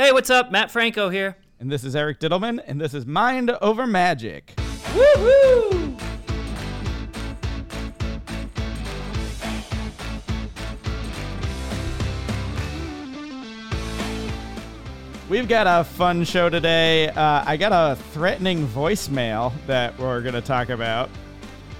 Hey, what's up? Mat Franco here. And this is Eric Dittelman, and this is Mind Over Magic. Woohoo! We've got a fun show today. Uh, I got a threatening voicemail that we're going to talk about.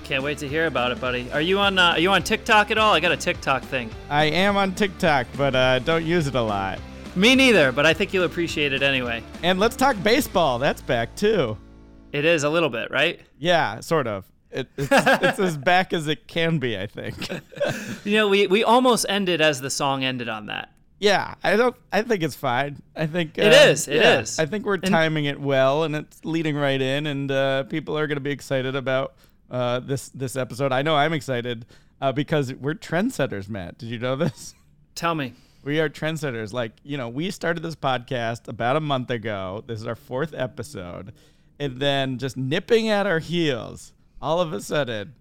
Can't wait to hear about it, buddy. Are you on? Uh, are you on TikTok at all? I got a TikTok thing. I am on TikTok, but uh, don't use it a lot. Me neither, but I think you'll appreciate it anyway. And let's talk baseball. That's back too. It is a little bit, right? Yeah, sort of. It, it's, it's as back as it can be, I think. You know, we we almost ended as the song ended on that. Yeah, I don't. I think it's fine. I think It uh, is, it yeah, is. I think we're timing it well, and it's leading right in, and uh, people are going to be excited about uh, this this episode. I know I'm excited uh, because we're trendsetters. Mat, did you know this? Tell me. We are trendsetters. Like you know, we started this podcast about a month ago. This is our fourth episode, and then just nipping at our heels, all of a sudden.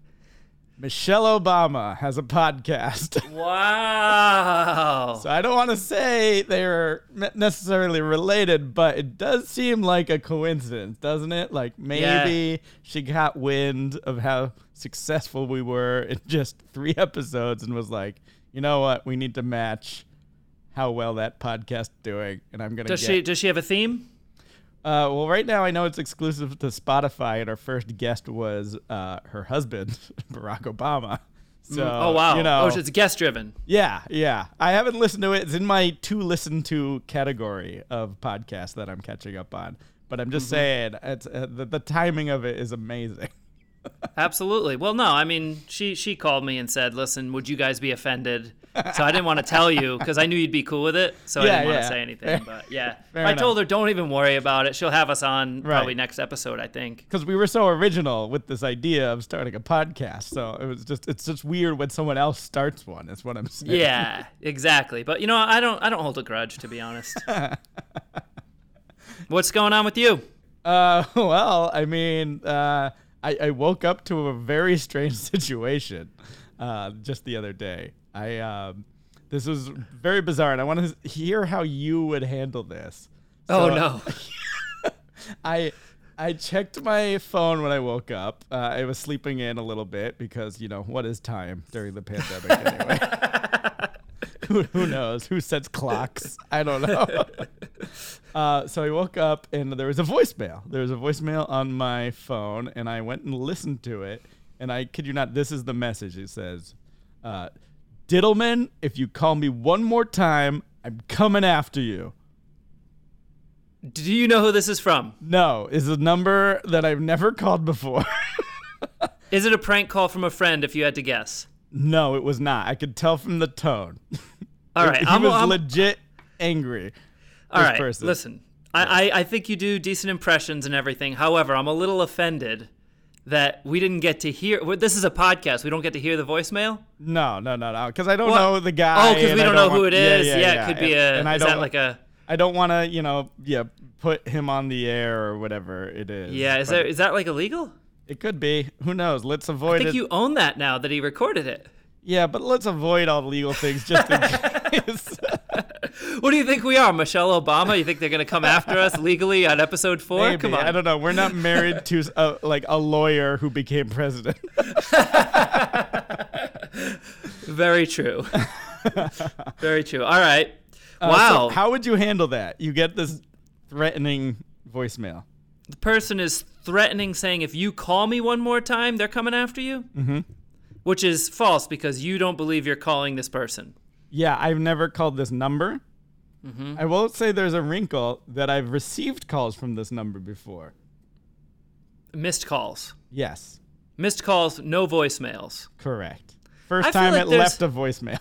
Michelle Obama has a podcast. Wow. So I don't want to say they're necessarily related, but it does seem like a coincidence, doesn't it? Like maybe she got wind of how successful we were in just three episodes and was like, you know what, we need to match how well that podcast doing, and I'm gonna. does get- she does she have a theme? Uh, well, right now I know it's exclusive to Spotify, and our first guest was uh, her husband, Barack Obama. So, oh wow. you know, oh, it's guest driven. yeah, yeah. I haven't listened to it. It's in my to listen to category of podcasts that I'm catching up on. But I'm just saying, it's uh, the, the timing of it is amazing. Absolutely. Well, no, I mean, she she called me and said, "Listen, would you guys be offended?" So I didn't want to tell you because I knew you'd be cool with it. So I didn't want yeah. to say anything. But yeah, Fair I told her, "Don't even worry about it. She'll have us on probably next episode." I think. Because we were so original with this idea of starting a podcast. So it was just, it's just weird when someone else starts one, is what I'm saying. Yeah, exactly. But you know, I don't I don't hold a grudge to be honest. What's going on with you? Uh, well, I mean, uh, I, I woke up to a very strange situation uh, just the other day. I um, this was very bizarre, and I want to hear how you would handle this. Oh no. I I checked my phone when I woke up. Uh, I was sleeping in a little bit because you know what is time during the pandemic anyway. who, who knows? Who sets clocks? I don't know. uh, so I woke up and there was a voicemail. There was a voicemail on my phone, and I went and listened to it. And I kid you not, this is the message. It says, uh, "Dittelman, if you call me one more time, I'm coming after you." Do you know who this is from? No, is a number that I've never called before. Is it a prank call from a friend? If you had to guess. no, it was not. I could tell from the tone. All right, he I'm, was I'm legit angry. all right. person. Listen, I, I I think you do decent impressions and everything. However, I'm a little offended that we didn't get to hear. well, This is a podcast. We don't get to hear the voicemail. No, no, no, no, because I don't What? know the guy. Oh, because we I don't know who want- it is. Yeah, Yeah, yeah, yeah. it could be and, a. And I is don't. that like a? I don't want to, you know, yeah, put him on the air or whatever it is. Yeah, is there is that like illegal? It could be. Who knows? Let's avoid. I think it. you own that now that he recorded it. Yeah, but let's avoid all the legal things just in case. What do you think we are, Michelle Obama? You think they're gonna come after us legally on episode four? Maybe. Come on. I don't know. We're not married to uh, like a lawyer who became president. Very true. Very true. All right. Uh, so wow. how would you handle that? You get this threatening voicemail. the person is threatening, saying, "If you call me one more time, they're coming after you." Mm-hmm. Which is false because you don't believe you're calling this person. Yeah, I've never called this number. Mm-hmm. I will say there's a wrinkle that I've received calls from this number before. Missed calls. Yes, Missed calls. No voicemails. correct. First I time like it left a voicemail.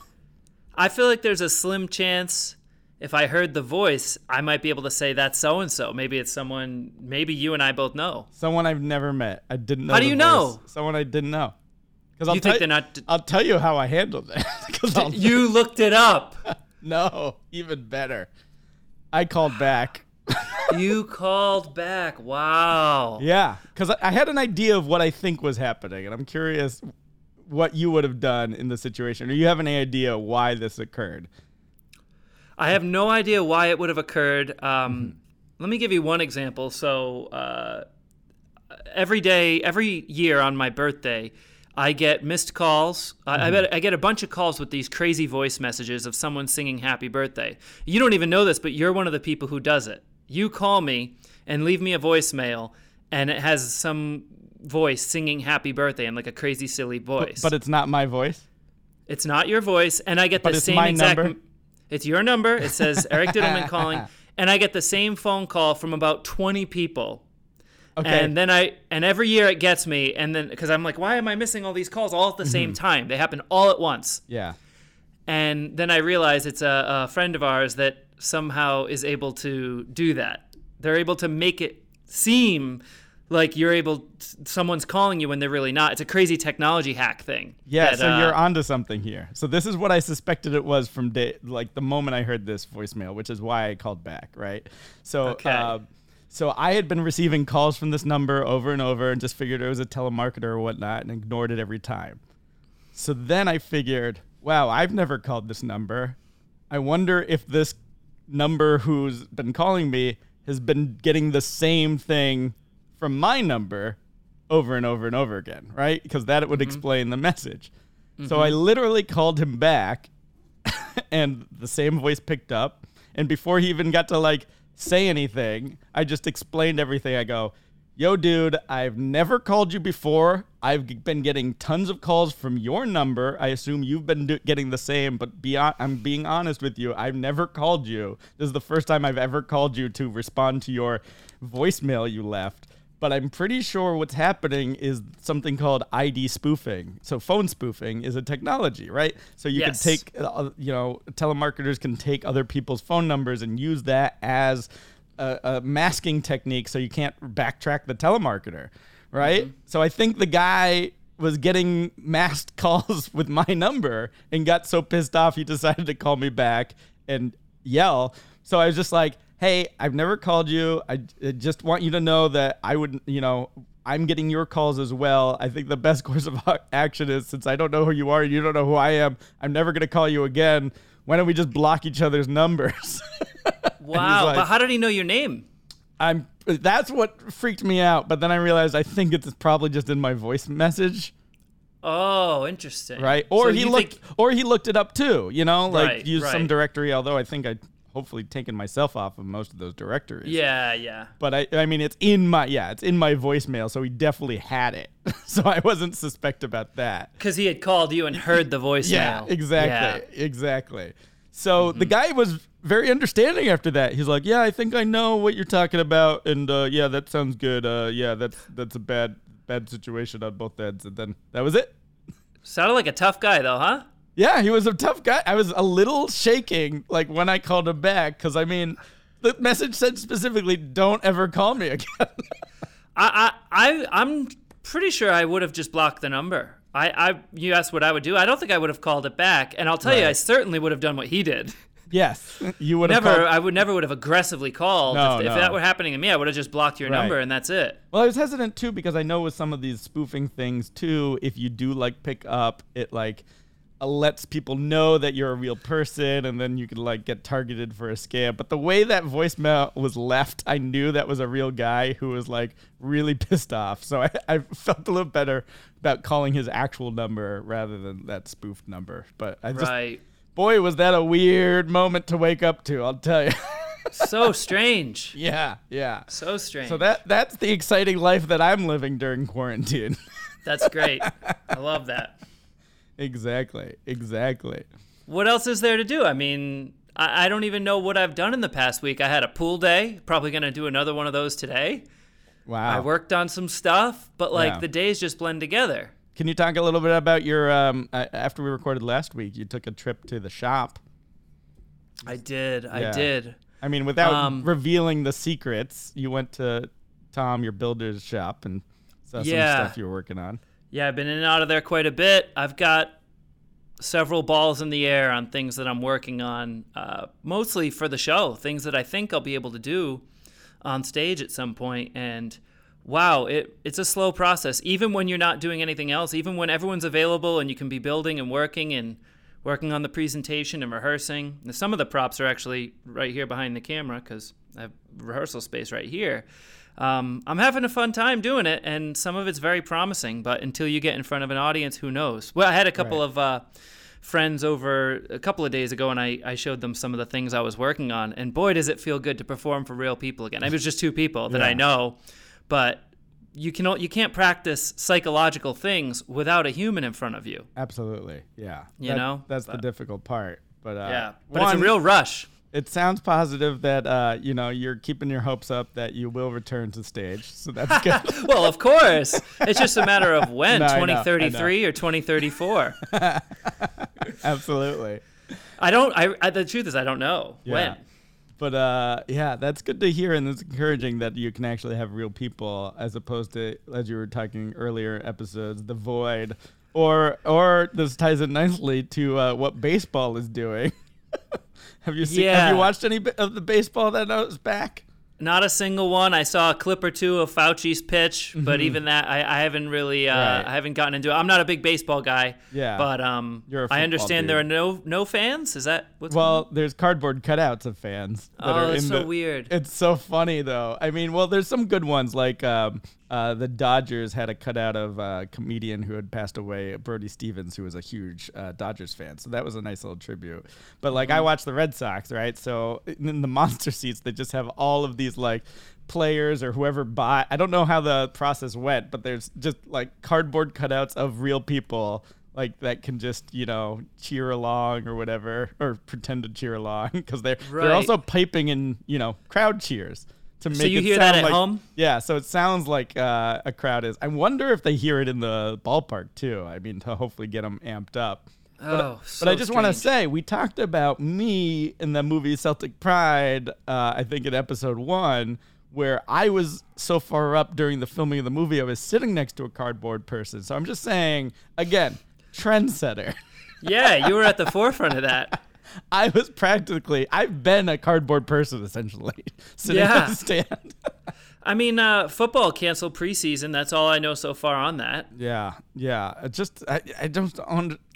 I feel like there's a slim chance if I heard the voice, I might be able to say that's so and so. Maybe it's someone. Maybe you and I both know. Someone I've never met. I didn't know. How do you voice. know? Someone I didn't know. Because I'll tell not? I'll tell you how I handled I'll- You looked it up. no, even better. I called back. you called back. Wow. Yeah, because I, I had an idea of what I think was happening, and I'm curious what you would have done in the situation, or you have any idea why this occurred. I have no idea why it would have occurred. Um, Let me give you one example. So uh, every day, every year on my birthday, I get missed calls. I, I bet hmm. I get a bunch of calls with these crazy voice messages of someone singing "Happy Birthday." You don't even know this, but you're one of the people who does it. You call me and leave me a voicemail, and it has some voice singing "Happy Birthday" in like a crazy, silly voice. But it's not my voice. It's not your voice, and I get the But it's same my exact. number? It's your number. It says Eric Dittelman calling, and I get the same phone call from about twenty people. Okay. And then I and every year it gets me, and then because I'm like, why am I missing all these calls all at the Mm-hmm. same time? They happen all at once, yeah. and then I realize it's a, a friend of ours that somehow is able to do that. They're able to make it seem like you're able. Someone's calling you when they're really not. It's a crazy technology hack thing. Yeah, that, so uh, you're onto something here. So this is what I suspected it was from day, like the moment I heard this voicemail, which is why I called back, right? So, Okay. uh, so I had been receiving calls from this number over and over, and just figured it was a telemarketer or whatnot, and ignored it every time. So then I figured, wow, I've never called this number. I wonder if this number who's been calling me has been getting the same thing from my number over and over and over again, right? Because that would mm-hmm. explain the message. So I mm-hmm. literally called him back and the same voice picked up. And before he even got to like say anything, I just explained everything. I go, Yo, dude, I've never called you before. I've been getting tons of calls from your number. I assume you've been do- getting the same, but I'm being honest with you. I've never called you. This is the first time I've ever called you to respond to your voicemail you left but I'm pretty sure what's happening is something called ID spoofing. So phone spoofing is a technology, right? So you Yes. can take, uh, you know, telemarketers can take other people's phone numbers and use that as a, a masking technique, so you can't backtrack the telemarketer, right? So I think the guy was getting masked calls with my number and got so pissed off he decided to call me back and yell. So I was just like, "Hey, I've never called you. I, I just want you to know that I would, you know, I'm getting your calls as well. I think the best course of action is since I don't know who you are, you don't know who I am. I'm never going to call you again. Why don't we just block each other's numbers?" Wow, like- but how did he know your name? I'm that's what freaked me out, but then I realized I think it's probably just in my voice message. Oh, interesting. right? Or So he looked, think- or he looked it up too. You know, like Right, use some directory. Although I think I hopefully taken myself off of most of those directories. yeah, yeah. But I, I mean, it's in my yeah, it's in my voicemail, so he definitely had it. so I wasn't suspect about that. Because he had called you and heard the voicemail. Yeah, exactly, Yeah. exactly. So Mm-hmm. the guy was very understanding after that. He's like, "Yeah, I think I know what you're talking about, and uh, yeah, that sounds good. Uh, yeah, that's that's a bad bad situation on both ends." And then that was it. Sounded like a tough guy, though, huh? Yeah, he was a tough guy. I was a little shaking like when I called him back because I mean, the message said specifically, "Don't ever call me again." I, I, I, I'm pretty sure I would have just blocked the number. I, I, you asked what I would do. I don't think I would have called it back, and I'll tell you, I certainly would have done what he did. yes, you would have Never, called- I would never would have aggressively called. No, if, if that were happening to me, I would have just blocked your Right. number, and that's it. Well, I was hesitant too because I know with some of these spoofing things too, if you do like pick up, it like Uh, lets people know that you're a real person, and then you can like get targeted for a scam. But the way that voicemail was left, I knew that was a real guy who was like really pissed off. So I, I felt a little better about calling his actual number rather than that spoofed number. But I just, Right. boy, was that a weird moment to wake up to. I'll tell you. so strange. yeah, yeah. So strange. So that that's the exciting life that I'm living during quarantine. that's great. I love that. Exactly. Exactly. What else is there to do? I mean, I, I don't even know what I've done in the past week. I had a pool day. Probably going to do another one of those today. Wow. I worked on some stuff, but like Yeah. the days just blend together. Can you talk a little bit about your um after we recorded last week, you took a trip to the shop. I did. I did. I mean, without Um, revealing the secrets, you went to Tom your builder's shop and saw Yeah. some stuff you were working on. Yeah, I've been in and out of there quite a bit. I've got several balls in the air on things that I'm working on, uh, mostly for the show, things that I think I'll be able to do on stage at some point. And wow, it, it's a slow process. Even when you're not doing anything else, even when everyone's available and you can be building and working and working on the presentation and rehearsing. Some of the props are actually right here behind the camera because I have rehearsal space right here. Um, I'm having a fun time doing it, and some of it's very promising. But until you get in front of an audience, who knows? Well, I had a couple Right. of uh, friends over a couple of days ago, and I, I showed them some of the things I was working on. And boy, does it feel good to perform for real people again. It was just two people that I know, but you can you can't practice psychological things without a human in front of you. Absolutely. Yeah. You know, that's the difficult part. But uh, yeah, but it's a real rush. It sounds positive that uh, you know you're keeping your hopes up that you will return to stage. So that's good. well, of course. It's just a matter of when, No, I know, I know. 2033 or 2034. Absolutely. I don't I, I the truth is I don't know Yeah. when. But uh, yeah, that's good to hear, and it's encouraging that you can actually have real people, as opposed to, as you were talking earlier episodes, the void, or or this ties in nicely to uh, what baseball is doing. have you seen? Have you watched any of the baseball that was back? Not a single one. I saw a clip or two of Fauci's pitch, but even that I, I haven't really uh, Mm-hmm. Right. I haven't gotten into it. I'm not a big baseball guy. Yeah. But um I understand there are no no fans. Is that what's going Well, there's cardboard cutouts of fans that Oh, are that's in so the. weird. It's so funny though. I mean, well, there's some good ones like um, uh, the Dodgers had a cutout of a comedian who had passed away, Brody Stevens, who was a huge uh, Dodgers fan. So that was a nice little tribute. But like, Mm-hmm. I watch the Red Sox, right? So in the monster seats, they just have all of these like players or whoever bought. I don't know how the process went, but there's just like cardboard cutouts of real people like that can just you know cheer along or whatever or pretend to cheer along because they're Right. they're also piping in you know crowd cheers to make So you hear that at like- home? yeah so it sounds like uh, a crowd is i wonder if they hear it in the ballpark too i mean to hopefully get them amped up Oh, but I just want to say, we talked about me in the movie Celtic Pride, uh, I think in episode one, where I was so far up during the filming of the movie, I was sitting next to a cardboard person. So I'm just saying, again, trendsetter. yeah, you were at the forefront of that. I was practically, I've been a cardboard person essentially, sitting Yeah. on the stand. I mean, uh, football canceled preseason. That's all I know so far on that. Yeah, yeah. It just I, I don't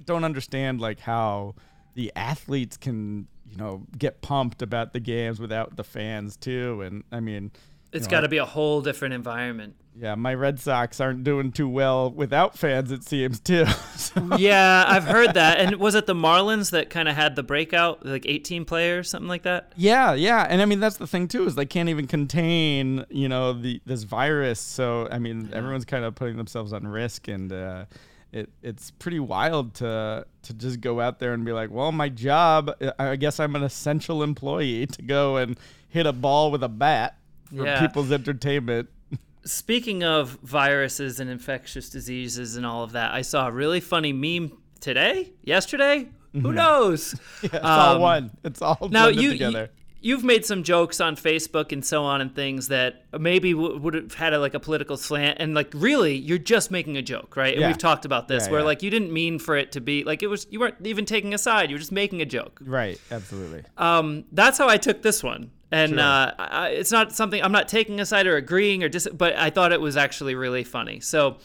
don't understand like how the athletes can you know get pumped about the games without the fans too. And I mean, it's got to be a whole different environment. Yeah. My Red Sox aren't doing too well without fans. It seems too. So- yeah, I've heard that. And was it the Marlins that kind of had the breakout, like 18 players, something like that? Yeah, yeah, and I mean that's the thing too is they can't even contain you know the this virus. So I mean everyone's kind of putting themselves on risk, and uh, it it's pretty wild to to just go out there and be like, well, my job, I I guess I'm an essential employee to go and hit a ball with a bat for Yeah. people's entertainment. Speaking of viruses and infectious diseases and all of that, I saw a really funny meme today, yesterday. Who knows? Yeah, it's all Um, one. It's all Now you, together. you have made some jokes on Facebook and so on and things that maybe w- would have had a, like a political slant and like really you're just making a joke, right? And Yeah. we've talked about this Yeah, where like you didn't mean for it to be like it was you weren't even taking a side, you were just making a joke. right, absolutely. Um, that's how I took this one. And Sure. uh, I, it's not something I'm not taking a side or agreeing or dis, but I thought it was actually really funny. So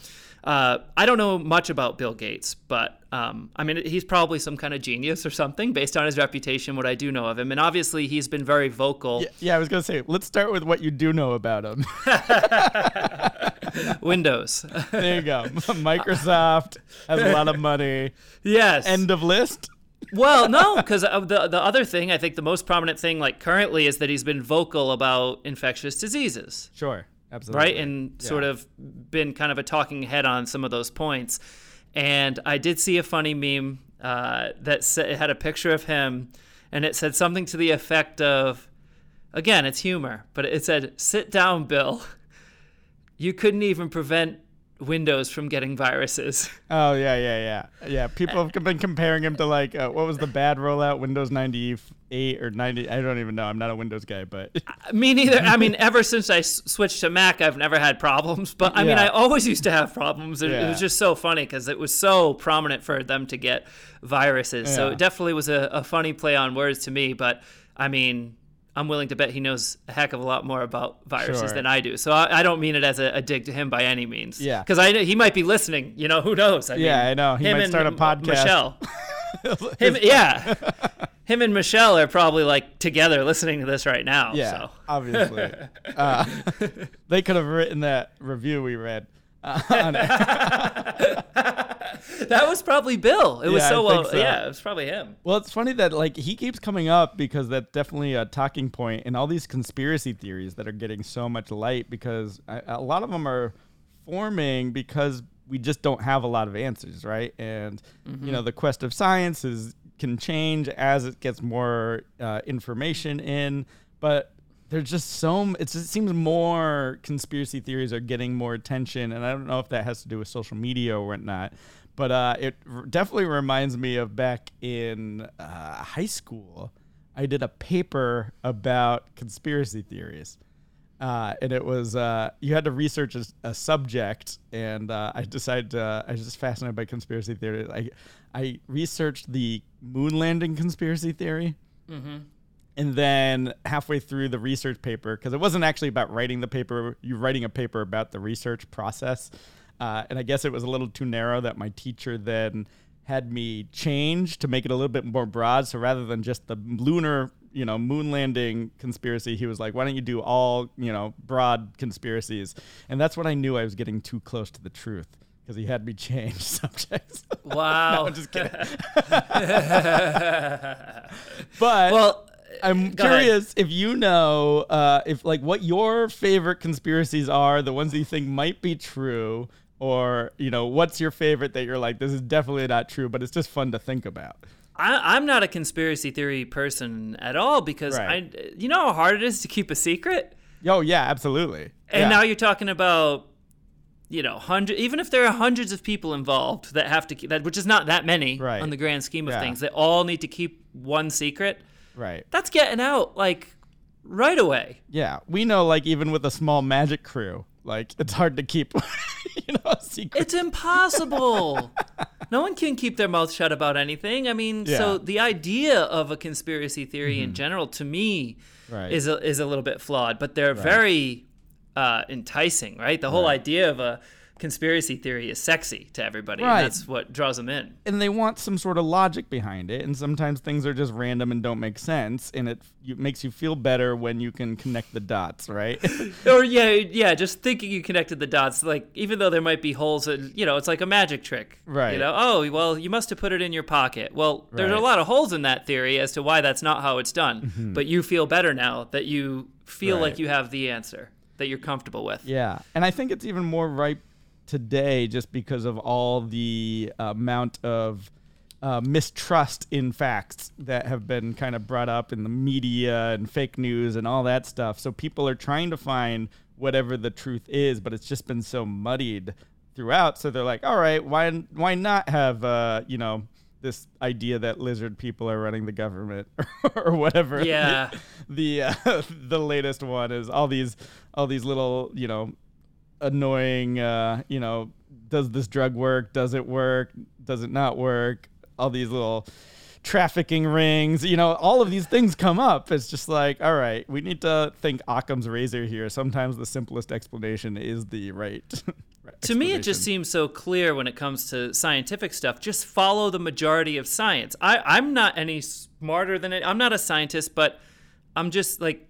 uh, I don't know much about Bill Gates, but um, I mean he's probably some kind of genius or something based on his reputation. What I do know of him, and obviously he's been very vocal. Yeah, yeah, I was gonna say, let's start with what you do know about him. Windows, there you go. Microsoft has a lot of money. yes. End of list. Well, no, because the the other thing I think the most prominent thing like currently is that he's been vocal about infectious diseases. Sure, absolutely. right? And sort of been kind of a talking head on some of those points. And I did see a funny meme uh, that sa- it had a picture of him, and it said something to the effect of, again, it's humor, but it said, "Sit down, Bill. You couldn't even prevent Windows from getting viruses." Oh yeah, yeah, yeah, yeah. People have been comparing him to like uh, what was the bad rollout? Windows ninety eight or ninety? I don't even know. I'm not a Windows guy, but Me neither. I mean, ever since I s- switched to Mac, I've never had problems. But I mean, I always used to have problems. It, it was just so funny because it was so prominent for them to get viruses. So it definitely was a, a funny play on words to me. But I mean, I'm willing to bet he knows a heck of a lot more about viruses Sure. than I do. So I, I don't mean it as a, a dig to him by any means. Yeah. Because I know he might be listening. You know, who knows? I Yeah, mean, I know. He might start a podcast. Michelle. Him, yeah. Him and Michelle are probably like together listening to this right now. Yeah, So. obviously. Uh, they could have written that review we read. Uh, on it. That was probably Bill. It was Yeah, I so well. so. Yeah, it was probably him. Well, it's funny that like he keeps coming up because that's definitely a talking point in all these conspiracy theories that are getting so much light because a, a lot of them are forming because we just don't have a lot of answers, right? And you know, the quest of science is can change as it gets more uh, information in, but there's just so it seems more conspiracy theories are getting more attention, and I don't know if that has to do with social media or whatnot. But uh, it r- definitely reminds me of back in uh, high school. I did a paper about conspiracy theories. Uh, and it was uh, you had to research a, a subject, and uh, I decided to, I was just fascinated by conspiracy theories. I I researched the moon landing conspiracy theory, and then halfway through the research paper, because it wasn't actually about writing the paper, you writing a paper about the research process, uh, and I guess it was a little too narrow that my teacher then had me change to make it a little bit more broad. So rather than just the lunar, you know, moon landing conspiracy, he was like, "Why don't you do all, you know, broad conspiracies?" And that's when I knew I was getting too close to the truth because he had me change subjects. Wow. no, I'm just kidding. but well, I'm Go ahead. curious if you know uh, if like what your favorite conspiracies are, the ones that you think might be true, or you know what's your favorite that you're like this is definitely not true, but it's just fun to think about. I, I'm not a conspiracy theory person at all because Right. I, you know how hard it is to keep a secret. Oh yeah, absolutely. And Yeah. now you're talking about, you know, hundred. Even if there are hundreds of people involved that have to keep that, which is not that many Right. on the grand scheme of Yeah. things, that all need to keep one secret. right. That's getting out like right away. Yeah, we know like even with a small magic crew, like it's hard to keep, you know, a secret. It's impossible. no one can keep their mouth shut about anything. I mean, Yeah. so the idea of a conspiracy theory in general, to me, Right. is a, is a little bit flawed. But they're very uh, enticing, right? The whole Right. idea of a conspiracy theory is sexy to everybody, Right. and that's what draws them in. and they want some sort of logic behind it and sometimes things are just random and don't make sense and it, you, makes you feel better when you can connect the dots right or yeah, yeah, just thinking you connected the dots. Like even though there might be holes, in, you know, it's like a magic trick, Right. You know, oh well, you must have put it in your pocket. Well, there's a lot of holes in that theory as to why that's not how it's done. But you feel better now that you feel Mm-hmm. Right. like you have the answer that you're comfortable with. Yeah, and I think it's even more ripe today just because of all the amount of uh, mistrust in facts that have been kind of brought up in the media and fake news and all that stuff. So people are trying to find whatever the truth is, but it's just been so muddied throughout. So they're like, all right, why why not have uh, you know this idea that lizard people are running the government or whatever. Yeah. The uh, the latest one is all these all these little you know annoying uh, you know does this drug work? Does it work? Does it not work? All these little trafficking rings, you know, all of these things come up. It's just like, all right, we need to think Occam's razor here. Sometimes the simplest explanation is the right. To me, it just seems so clear when it comes to scientific stuff. Just follow the majority of science. I, I'm not any smarter than it. I'm not a scientist, but I'm just like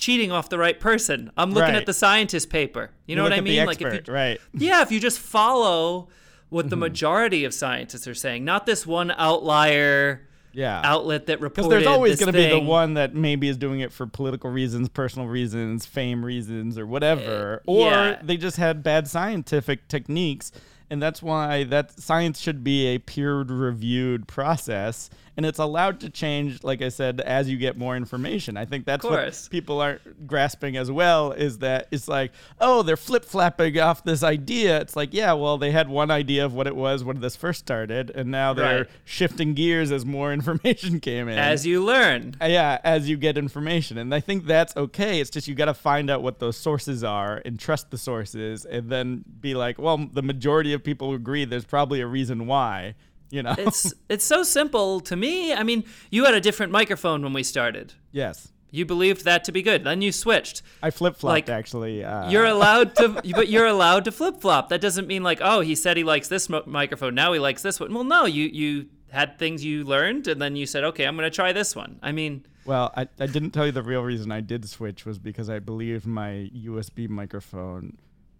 cheating off the right person. I'm looking Right. at the scientist paper. You know look what I mean? like if you, right? yeah, if you just follow what Mm-hmm. the majority of scientists are saying, not this one outlier Yeah. outlet that Because there's always going to be the one that maybe is doing it for political reasons, personal reasons, fame reasons, or whatever. Uh, or yeah. they just had bad scientific techniques. And that's why that science should be a peer reviewed process. And it's allowed to change, like I said, as you get more information. I think that's what people aren't grasping as well is that it's like, oh, they're flip flapping off this idea. It's like, yeah, well, they had one idea of what it was when this first started. And now they're Right. shifting gears as more information came in. As you learn. Uh, yeah, as you get information. And I think that's okay. It's just you got to find out what those sources are and trust the sources and then be like, well, the majority of people agree there's probably a reason why, you know? It's it's so simple to me. I mean, you had a different microphone when we started. yes. You believed that to be good. Then you switched. I flip flopped Like, actually. Uh, You're allowed to, but you're allowed to flip flop. That doesn't mean like, oh, he said he likes this mo- microphone. Now he likes this one. Well, no, you you had things you learned, and then you said, okay, I'm going to try this one. I mean, Well, I, I didn't tell you the real reason I did switch was because I believe my USB microphone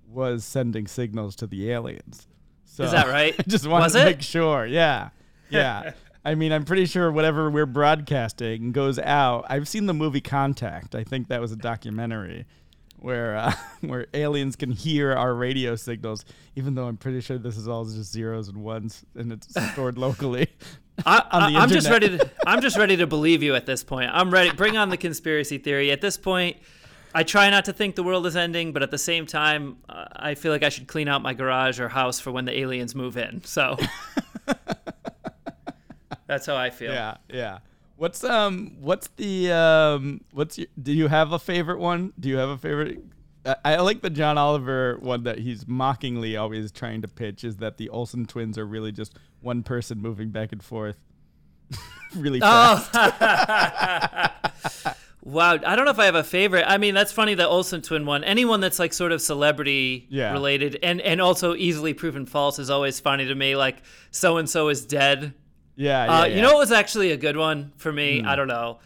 was sending signals to the aliens. So Is that right? I just wanted Was to it? make sure. Yeah. Yeah. I mean, I'm pretty sure whatever we're broadcasting goes out. I've seen the movie Contact. I think that was a documentary where uh, where aliens can hear our radio signals, even though I'm pretty sure this is all just zeros and ones and it's stored locally. I, on the I, am just ready to. I'm just ready to believe you at this point. I'm ready. Bring on the conspiracy theory. At this point, I try not to think the world is ending, but at the same time, uh, I feel like I should clean out my garage or house for when the aliens move in. So that's how I feel. Yeah, yeah. What's um what's the um what's your do you have a favorite one? Do you have a favorite I, I like the John Oliver one that he's mockingly always trying to pitch is that the Olsen twins are really just one person moving back and forth really fast. Oh. wow. I don't know if I have a favorite. I mean, that's funny, the Olsen twin one. Anyone that's like sort of celebrity Yeah. related and, and also easily proven false is always funny to me. Like, so and so is dead. Yeah, yeah, Uh, yeah. You know what was actually a good one for me? Hmm. I don't know.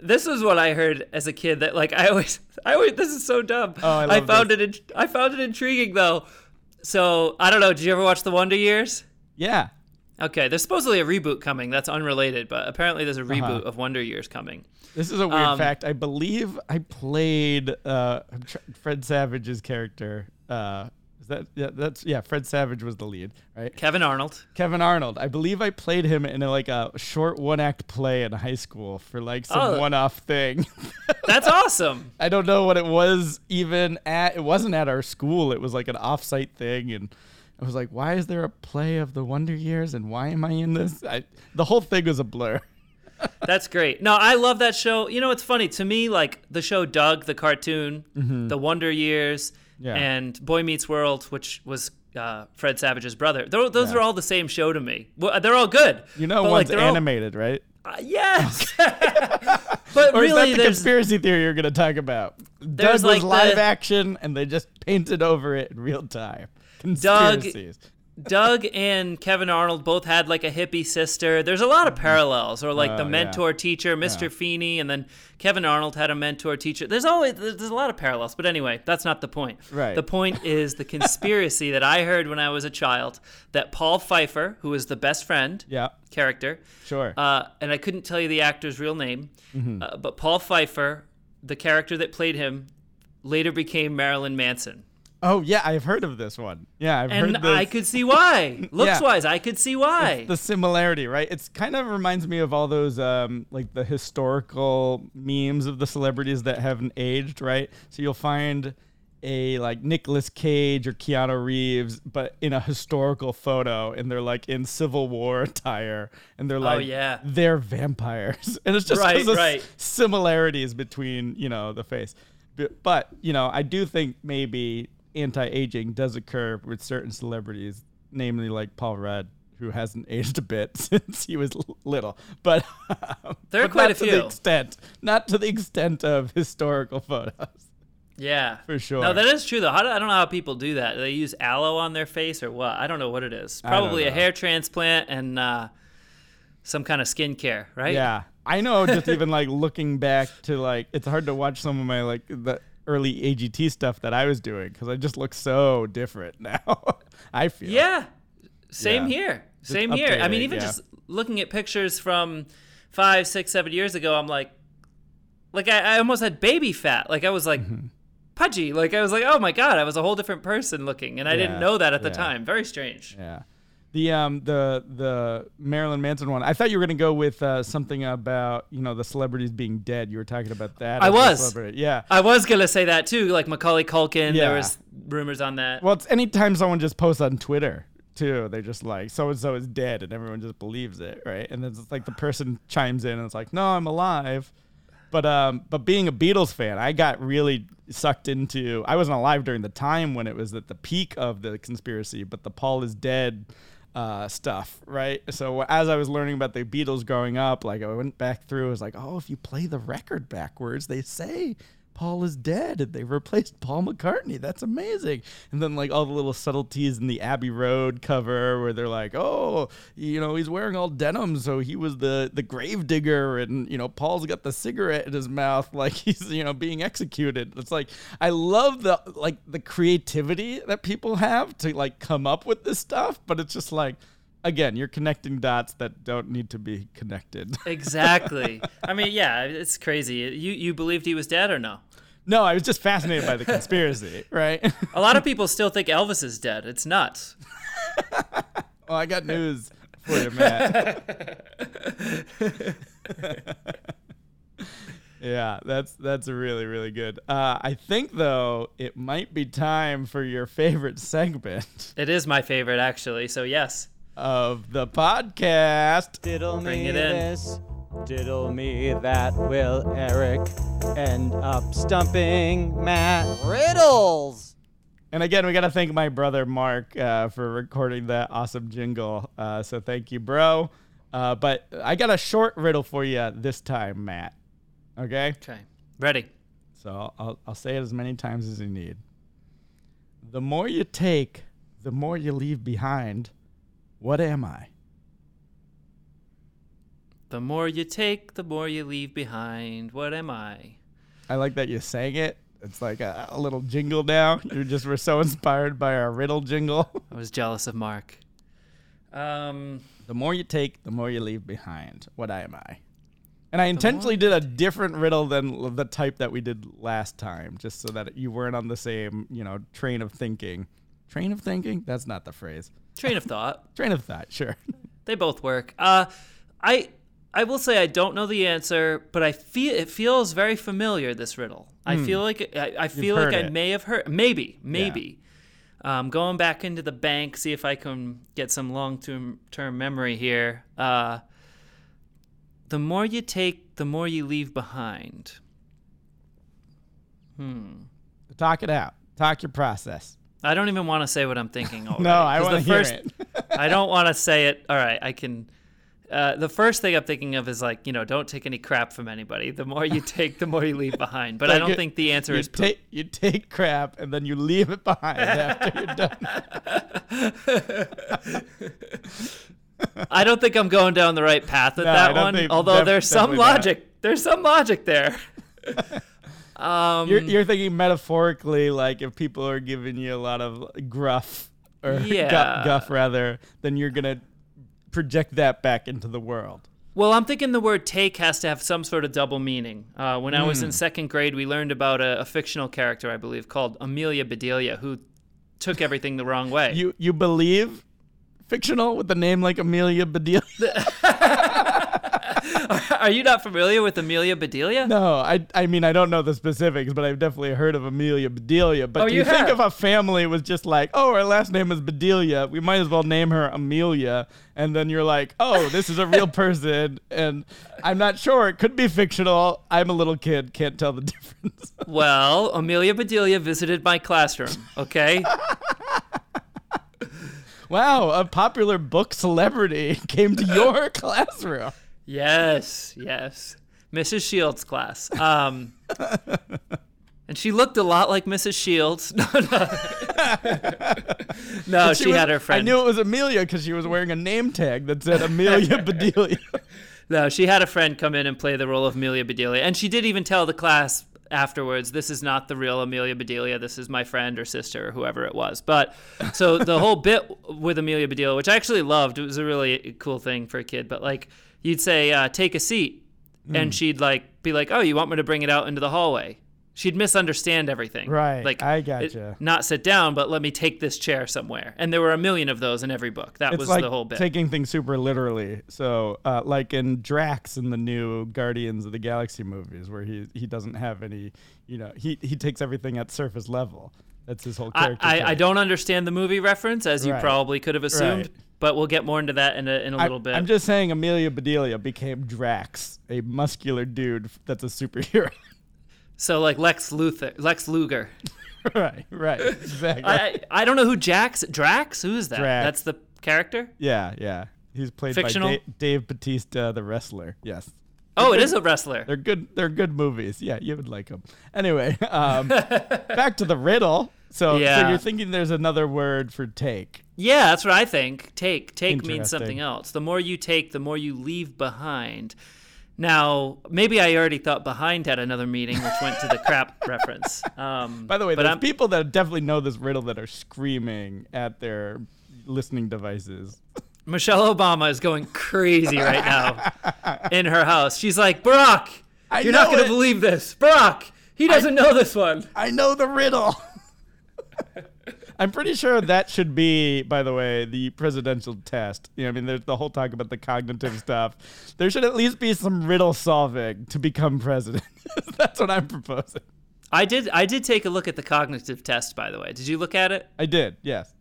This is what I heard as a kid that like I always I always this is so dumb. Oh, I love found it in, I found it intriguing though. So I don't know. Did you ever watch The Wonder Years? Yeah. Okay, there's supposedly a reboot coming. That's unrelated, but apparently there's a Uh-huh. reboot of Wonder Years coming. This is a weird Um, fact. I believe I played uh, Fred Savage's character. Uh, is that yeah? That's yeah. Fred Savage was the lead, right? Kevin Arnold. Kevin Arnold. I believe I played him in a, like a short one act play in high school for like some Oh. one off thing. That's awesome. I don't know what it was even at. It wasn't at our school. It was like an off site thing, and I was like, "Why is there a play of the Wonder Years? And why am I in this?" I, the whole thing was a blur. That's great. No, I love that show. You know, it's funny to me. Like the show Doug, the cartoon, The Wonder Years, Mm-hmm. Yeah. and Boy Meets World, which was uh, Fred Savage's brother. They're, those Yeah. are all the same show to me. Well, they're all good. You know, like, one's they're animated, right? Uh, yes. but Or is that really, the conspiracy theory you're going to talk about? Doug was like, live the- action, and they just painted over it in real time. Doug- Conspiracies. Doug and Kevin Arnold both had like a hippie sister. There's a lot of parallels, or like Oh, the yeah. mentor teacher, Mr. Feeney, and then Kevin Arnold had a mentor teacher. There's always there's a lot of parallels, but anyway, that's not the point. Right. The point is the conspiracy that I heard when I was a child that Paul Pfeiffer, who was the best friend Yeah, character, sure. uh, and I couldn't tell you the actor's real name, Mm-hmm. uh, but Paul Pfeiffer, the character that played him, later became Marilyn Manson. Oh, yeah, I've heard of this one. Yeah, I've And heard this. I could see why. Looks wise, I could see why. the similarity, right? It's kind of reminds me of all those um, like the historical memes of the celebrities that haven't aged, right? So you'll find a like Nicolas Cage or Keanu Reeves, but in a historical photo, and they're like in Civil War attire, and they're like, Oh, yeah. they're vampires, and it's just Right, right. similarities between you know the face. But, but you know, I do think maybe anti-aging does occur with certain celebrities, namely like Paul Rudd, who hasn't aged a bit since he was little. But There are but quite not a to few. the extent, not to the extent of historical photos. Yeah, For sure. No, that is true though. Do, I don't know how people do that. They use aloe on their face or what? I don't know what it is. Probably a hair transplant and uh, some kind of skincare, right? Yeah, I know. Just even like looking back to like, it's hard to watch some of my like the early AGT stuff that I was doing because I just look so different now. I feel. Yeah. Same Yeah. here. Same here. I mean, even yeah. just looking at pictures from five, six, seven years ago, I'm like, like I, I almost had baby fat. Like I was like Mm-hmm. pudgy. Like I was like, oh my god, I was a whole different person looking, and I Yeah, didn't know that at the time. Very strange. Yeah. The um the the Marilyn Manson one. I thought you were gonna go with uh, something about you know the celebrities being dead. You were talking about that. I was. Yeah. I was gonna say that too, like Macaulay Culkin. Yeah. There was rumors on that. Well, it's anytime someone just posts on Twitter too, they're just like so and so is dead, and everyone just believes it, right? And then it's like the person chimes in and it's like, no, I'm alive. But um, but being a Beatles fan, I got really sucked into. I wasn't alive during the time when it was at the peak of the conspiracy, but the Paul is dead uh, stuff, right? So as I was learning about the Beatles growing up, like I went back through, I was like, oh, if you play the record backwards, they say Paul is dead and they replaced Paul McCartney. That's amazing. And then like all the little subtleties in the Abbey Road cover where they're like, oh, you know, he's wearing all denim, so he was the the grave digger, and you know, Paul's got the cigarette in his mouth, like he's you know being executed. It's like I love the like the creativity that people have to like come up with this stuff, but it's just like again, you're connecting dots that don't need to be connected. exactly. I mean, yeah, it's crazy. You you believed he was dead or no? No, I was just fascinated by the conspiracy, right? A lot of people still think Elvis is dead. It's nuts. well, I got news for you, Mat. yeah, that's that's really really good. Uh, I think though it might be time for your favorite segment. It is my favorite actually. So yes. Of the podcast. Diddle Bring me it in. this, diddle me that. Will Eric end up stumping Mat? Riddles. And again, we got to thank my brother Mark uh, for recording that awesome jingle. Uh, so thank you, bro. Uh, but I got a short riddle for you this time, Mat. Okay? Okay. Ready. So I'll, I'll, I'll say it as many times as you need. The more you take, the more you leave behind. What am I? The more you take, the more you leave behind. What am I? I like that you sang it. It's like a, a little jingle now. You just were so inspired by our riddle jingle. I was jealous of Mark. Um, The more you take, the more you leave behind. What am I? And I intentionally did a different riddle than the type that we did last time, just so that you weren't on the same, you know, train of thinking. Train of thinking? That's not the phrase. Train of thought. Train of thought, sure. They both work. Uh, I I will say I don't know the answer, but I feel it feels very familiar. This riddle. I feel like I, I feel like Hmm. I it. may have heard. Maybe, maybe. Um, going back into the bank, see if I can get some long term term memory here. Uh, the more you take, the more you leave behind. Hmm. Talk it out. Talk your process. I don't even want to say what I'm thinking. Already, No, I want to hear first- it. I don't want to say it. All right, I can. Uh, the first thing I'm thinking of is like, you know, don't take any crap from anybody. The more you take, the more you leave behind. But I don't you- think the answer is take you take crap and then you leave it behind after you're done. I don't think I'm going down the right path with No, that one. think- Although def- there's some definitely not. logic. There's some logic there. Um, You're, you're thinking metaphorically, like if people are giving you a lot of gruff or Yeah. guff rather, then you're gonna project that back into the world. Well, I'm thinking the word take has to have some sort of double meaning. Uh, when I was in second grade, we learned about a, a fictional character, I believe, called Amelia Bedelia, who took everything the wrong way. You you believe fictional with a name like Amelia Bedelia? Are you not familiar with Amelia Bedelia? No, I I mean I don't know the specifics, but I've definitely heard of Amelia Bedelia. But Oh, do you you think if a family was just like, oh, our last name is Bedelia, we might as well name her Amelia, and then you're like, oh, this is a real person, and I'm not sure, it could be fictional. I'm a little kid, can't tell the difference. Well, Amelia Bedelia visited my classroom, okay? wow, a popular book celebrity came to your classroom. Yes, yes. Mrs. Shields' class. Um, and she looked a lot like Mrs. Shields. No, no. no she, was- had her friend. I knew it was Amelia because she was wearing a name tag that said Amelia Bedelia. No, she had a friend come in and play the role of Amelia Bedelia. And she did even tell the class afterwards, this is not the real Amelia Bedelia. This is my friend or sister or whoever it was. But so the whole bit with Amelia Bedelia, which I actually loved, it was a really cool thing for a kid. But like, you'd say, uh, take a seat. Hmm. And she'd like be like, oh, you want me to bring it out into the hallway? She'd misunderstand everything. Right, Like, I it- gotcha. not sit down, but let me take this chair somewhere. And there were a million of those in every book. That It's was like the whole bit. taking things super literally. So, uh, like in Drax in the new Guardians of the Galaxy movies, where he he doesn't have any, you know, he he takes everything at surface level. That's his whole character. I, I trait. don't understand the movie reference, as you Right. probably could have assumed, Right. But we'll get more into that in a, in a I- little bit. I'm just saying, Amelia Bedelia became Drax, a muscular dude that's a superhero. so like Lex Luthor, Lex Luger. right, right, exactly. I, I don't know who Jax Drax. Who is that? Drax. That's the character. yeah, yeah. He's played Fictional? by Da- Dave Batista, the wrestler. Yes. Oh, it is a wrestler. They're good. They're good movies. Yeah, you would like them. Anyway, um, back to the riddle. So, so you're thinking there's another word for take. Yeah, that's what I think. Take. Take means something else. The more you take, the more you leave behind. Now, maybe I already thought behind had another meaning, which went to the crap reference. Um, By the way, there's I'm, people that definitely know this riddle that are screaming at their listening devices. Michelle Obama is going crazy right now in her house. She's like, Barack, I you're not going to believe this. Barack, he doesn't know this one. I know the riddle. I'm pretty sure that should be, by the way, the presidential test. You know, I mean, there's the whole talk about the cognitive stuff. There should at least be some riddle solving to become president. That's what I'm proposing. I did. I did take a look at the cognitive test, by the way. Did you look at it? I did, yes.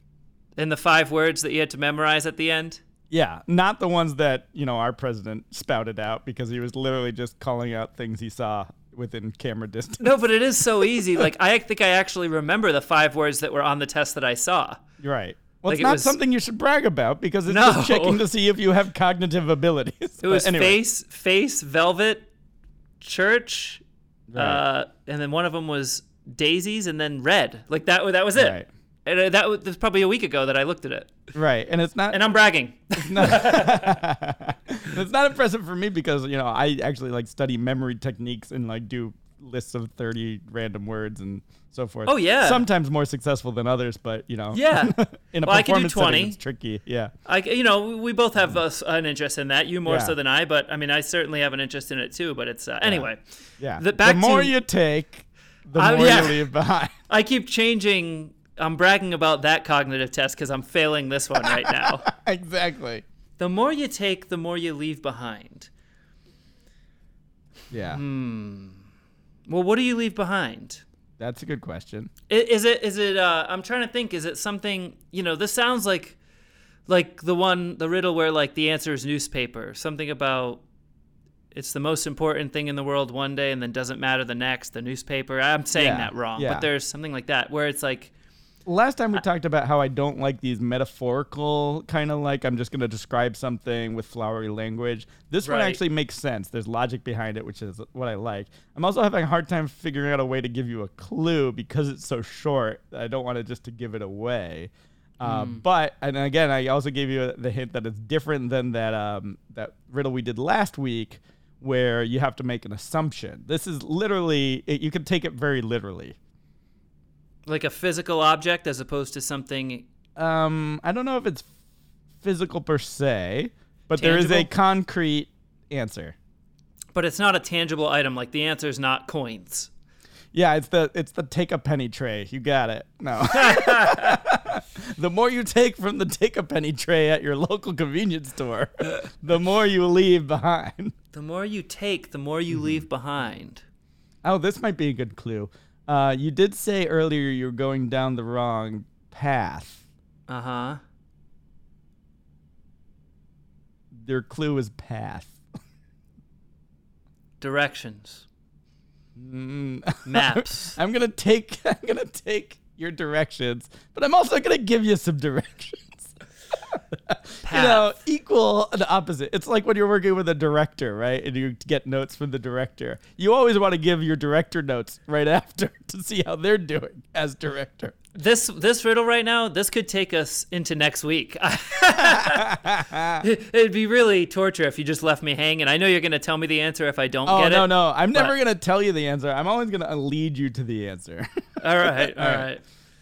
And the five words that you had to memorize at the end. Yeah, not the ones that, you know, our president spouted out because he was literally just calling out things he saw within camera distance. No, but it is so easy. Like I think I actually remember the five words that were on the test that I saw. You're right. Well, Like, it's it not was- something you should brag about because it's No. just checking to see if you have cognitive abilities. It was anyway, face, face, velvet, church, Right. uh, and then one of them was daisies, and then red. Like that. That was it. Right. And uh, that was, that was probably a week ago that I looked at it, Right, and it's not. and I'm bragging. it's not impressive for me because you know I actually like study memory techniques and like do lists of thirty random words and so forth. Oh, yeah. Sometimes more successful than others, but you know. Yeah. in a Well, I can do performance setting, 20. it's tricky. Yeah. I, you know, we both have uh, an interest in that. You more Yeah. so than I, but I mean, I certainly have an interest in it too. But it's uh, anyway. Yeah. The- back more to- you take, the Uh, more yeah. you leave behind. I keep changing. I'm bragging about that cognitive test because I'm failing this one right now. exactly. The more you take, the more you leave behind. Yeah. Hmm. Well, what do you leave behind? That's a good question. I- Is it? Is it? Uh, I'm trying to think. Is it something? You know, this sounds like, like the one, the riddle where like the answer is newspaper. Something about it's the most important thing in the world one day, and then doesn't matter the next. The newspaper. I'm saying Yeah, that wrong, yeah. but there's something like that where it's like, Last time we talked about how I don't like these metaphorical kind of like I'm just going to describe something with flowery language. This one actually makes sense. There's logic behind it, which is what I like. I'm also having a hard time figuring out a way to give you a clue because it's so short. I don't want to just to give it away. Uh, Hmm. But and again, I also gave you the hint that it's different than that um, that riddle we did last week, where you have to make an assumption. This is literally it, you can take it very literally. Like a physical object as opposed to something. um I don't know if it's physical per se, but there is a concrete answer. But it's not a tangible item. Like the answer is not coins. Yeah, it's the it's the take a penny tray. You got it. No. the more you take from the take a penny tray at your local convenience store, the more you leave behind. The more you take, the more you Mm-hmm. leave behind. Oh, this might be a good clue. Uh, you did say earlier you're going down the wrong path. Uh huh. Your clue is path. Directions. Mm. Maps. I'm gonna take I'm gonna take your directions, but I'm also gonna give you some directions. You know, equal and opposite. It's like when you're working with a director, right? And you get notes from the director. You always want to give your director notes right after to see how they're doing as director. This this riddle right now, this could take us into next week. It'd be really torture if you just left me hanging. I know you're gonna tell me the answer if I don't Oh get no, it. no. I'm never gonna tell you the answer. I'm always gonna lead you to the answer. All right, all All right. right.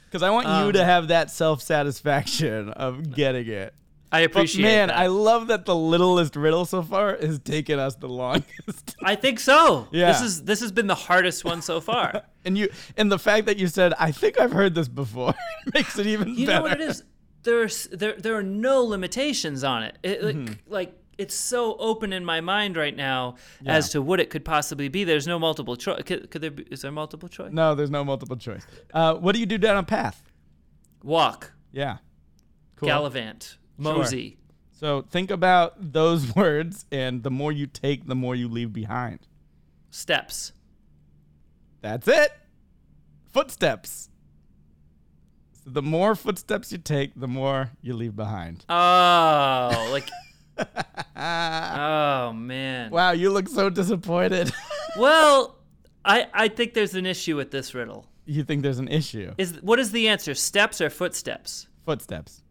Because I want you Um, to have that self satisfaction of getting it. I But appreciate man, that. I love that the littlest riddle so far has taken us the longest. I think so. Yeah. This is this has been the hardest one so far. and you and the fact that you said, I think I've heard this before makes it even You better. know what it is? There's there there are no limitations on it. it like, Mm-hmm. like it's so open in my mind right now as to what it could possibly be. There's no multiple choice. Could, could there be? Is there multiple choice? No, there's no multiple choice. Uh, what do you do down a path? Walk, Yeah. Cool. gallivant, mosey. So think about those words, and the more you take, the more you leave behind. steps. That's it. Footsteps. So the more footsteps you take, the more you leave behind. Oh, like Oh man. Wow, you look so disappointed. Well, I I think there's an issue with this riddle. you think there's an issue? Is what is the answer? Steps or footsteps? Footsteps.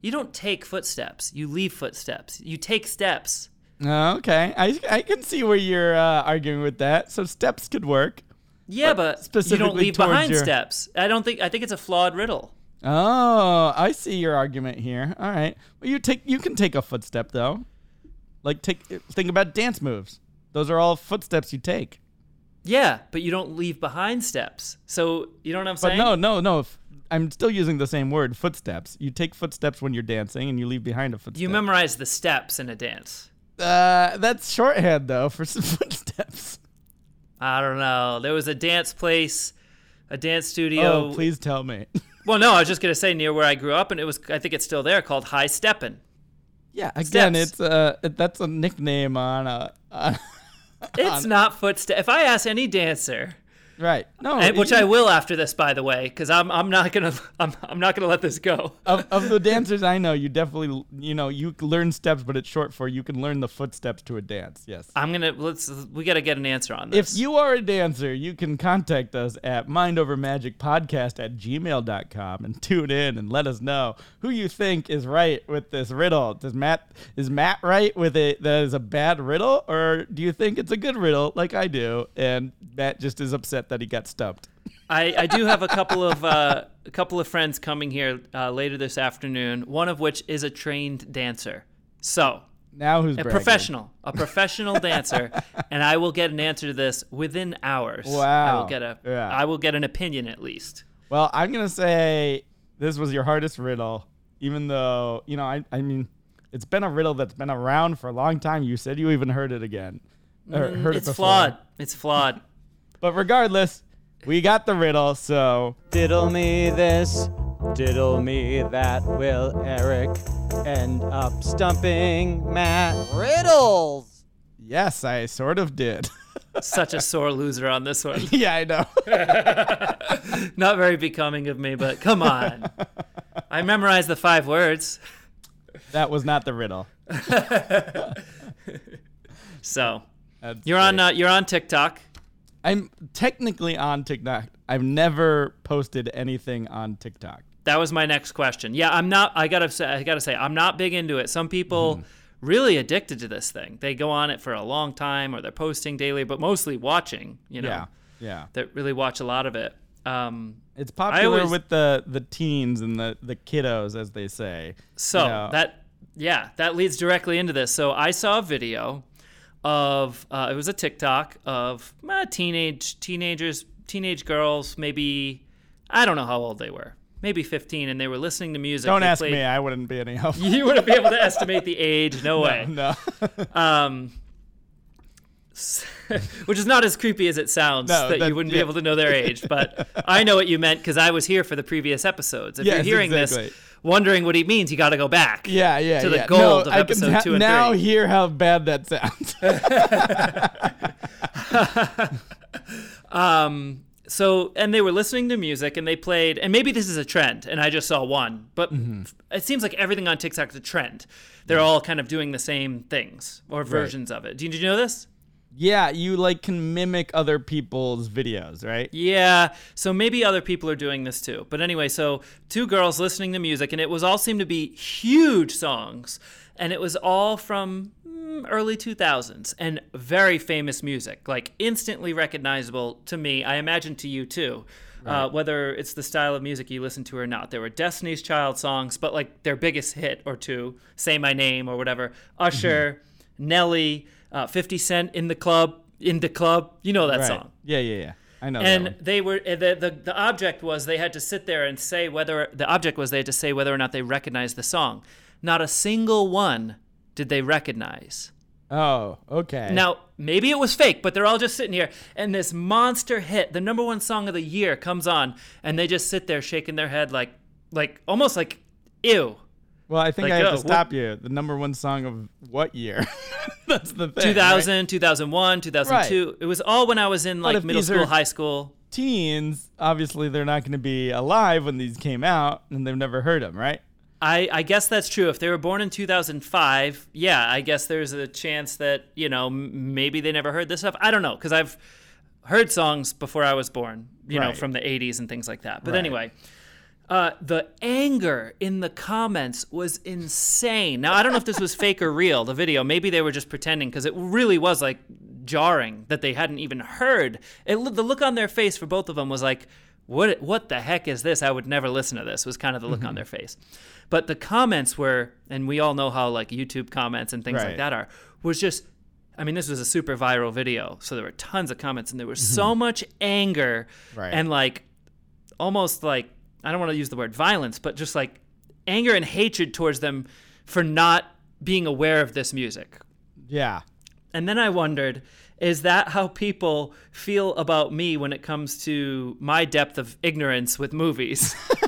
You don't take footsteps. You leave footsteps. You take steps. Oh, okay, I I can see where you're uh, arguing with that. So steps could work. Yeah, But but, you specifically don't leave behind your- steps. I don't think. I think it's a flawed riddle. Oh, I see your argument here. All right. Well, you take you can take a footstep though. Like take think about dance moves. Those are all footsteps you take. Yeah, but you don't leave behind steps. So you know what I'm But no, no, no. I'm still using the same word, footsteps. You take footsteps when you're dancing, and you leave behind a footstep. You memorize the steps in a dance. Uh, that's shorthand though for some footsteps. I don't know. There was a dance place, a dance studio. Oh, please tell me. Well, no, I was just gonna say near where I grew up, and it was. I think it's still there, called High Steppin'. yeah, again, Steps. it's uh, that's a nickname on a. On, It's not footstep. If I ask any dancer, right. No, and, which you- I will after this, by the way, because I'm I'm not gonna I'm I'm not gonna let this go. of, of the dancers I know, you definitely you know you learn steps, but it's short for you can learn the footsteps to a dance. Yes. I'm gonna let's we gotta get an answer on this. If you are a dancer, you can contact us at mindovermagicpodcast at gmail.com and tune in and let us know who you think is right with this riddle. Does Mat is Mat right with it that is a bad riddle, or do you think it's a good riddle like I do? And Mat just is upset that he got stumped. I, I do have a couple of uh, a couple of friends coming here uh, later this afternoon. One of which is a trained dancer. So Now who's a bragging? professional, a professional dancer, and I will get an answer to this within hours. Wow! I will get a Yeah. I will get an opinion at least. Well, I'm gonna say this was your hardest riddle, even though you know I I mean it's been a riddle that's been around for a long time. You said you even heard it again. Or heard Mm, It's before. flawed. It's flawed. But regardless, we got the riddle, so Diddle me this, diddle me that. Will Eric end up stumping Mat Riddles? yes, I sort of did. Such a sore loser on this one. yeah, I know. Not very becoming of me, but come on. I memorized the five words. that was not the riddle. So That's you're on uh, you're on TikTok. I'm technically on TikTok. I've never posted anything on TikTok. That was my next question. Yeah, I'm not. I gotta say, I gotta say, I'm not big into it. Some people Mm-hmm. really addicted to this thing. They go on it for a long time, or they're posting daily, but mostly watching. You know, Yeah, yeah. that really watch a lot of it. Um, It's popular always- with the the teens and the the kiddos, as they say. So Yeah. that yeah, that leads directly into this. So I saw a video of uh, it was a TikTok of uh, teenage teenagers, teenage girls, maybe I don't know how old they were, maybe 15, and they were listening to music. Don't They ask played- me. I wouldn't be any help. You wouldn't be able to estimate the age. No way. no. Um, which is not as creepy as it sounds No, that, that- you wouldn't yeah. be able to know their age. But I know what you meant because I was here for the previous episodes. If Yes, you're hearing exactly. this, wondering what he means, you got to go back. Yeah, yeah, to the yeah. gold no, of episode ha- two and now three. hear how bad that sounds. Um, so, and they were listening to music and they played, and maybe this is a trend, and I just saw one, but Mm-hmm. it seems like everything on TikTok is a trend. They're all kind of doing the same things or versions of it. Did you know this? Yeah, you like can mimic other people's videos, right? Yeah, so maybe other people are doing this too. But anyway, so two girls listening to music, and it was all seemed to be huge songs, and it was all from mm, early 2000s and very famous music, like instantly recognizable to me. I imagine to you too. Uh, whether it's the style of music you listen to or not, there were Destiny's Child songs, but like their biggest hit or two, "Say My Name" or whatever. Usher, Nelly, uh, 50 Cent in the club, in the club. You know that right. song Yeah, yeah, yeah. I know. that and they were uh, the, the the object was they had to sit there and say whether the object was they had to say whether or not they recognized the song. Not a single one did they recognize. Oh, okay. Now maybe it was fake, but they're all just sitting here, and this monster hit, the number one song of the year, comes on, and they just sit there shaking their head like like almost like ew. Well, I think like, I have uh, to what- stop you. The number one song of what year? That's the thing. right? 2000, 2001, 2002. It was all when I was in like middle school, high school. Teens, obviously, they're not going to be alive when these came out, and they've never heard them, right? I, I guess that's true. If they were born in 2005, yeah, I guess there's a chance that, you know, m- maybe they never heard this stuff. I don't know, because I've heard songs before I was born, you know, from the 80s and things like that. But Right. anyway, uh, the anger in the comments was insane. Now, I don't know if this was fake or real, the video. Maybe they were just pretending because it really was like jarring that they hadn't even heard. It, the look on their face for both of them was like, what, what the heck is this? I would never listen to this, was kind of the look Mm-hmm. on their face. But the comments were, and we all know how like YouTube comments and things like that are, was just I mean, this was a super viral video, so there were tons of comments, and there was Mm-hmm. so much anger Right. and like almost like I don't want to use the word violence, but just like anger and hatred towards them for not being aware of this music. Yeah. And then I wondered, is that how people feel about me when it comes to my depth of ignorance with movies?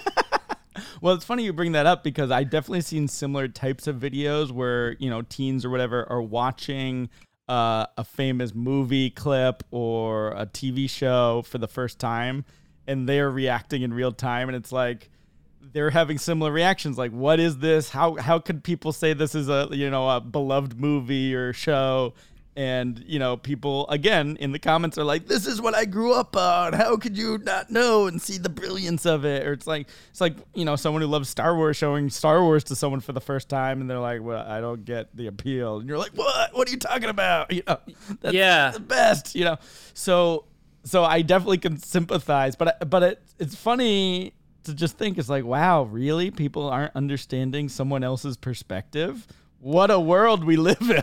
Well, it's funny you bring that up because I definitely seen similar types of videos where you know teens or whatever are watching uh, a famous movie clip or a TV show for the first time, and they're reacting in real time, and it's like they're having similar reactions. Like, what is this? How how could people say this is a you know a beloved movie or show? And you know, people again in the comments are like, "This is what I grew up on. How could you not know and see the brilliance of it?" Or it's like, it's like you know, someone who loves Star Wars showing Star Wars to someone for the first time, and they're like, "Well, I don't get the appeal." And you're like, "What? What are you talking about?" You know, that's Yeah. the best. You know, so so I definitely can sympathize, but but it, it's funny to just think it's like, wow, really? People aren't understanding someone else's perspective. What a world we live in.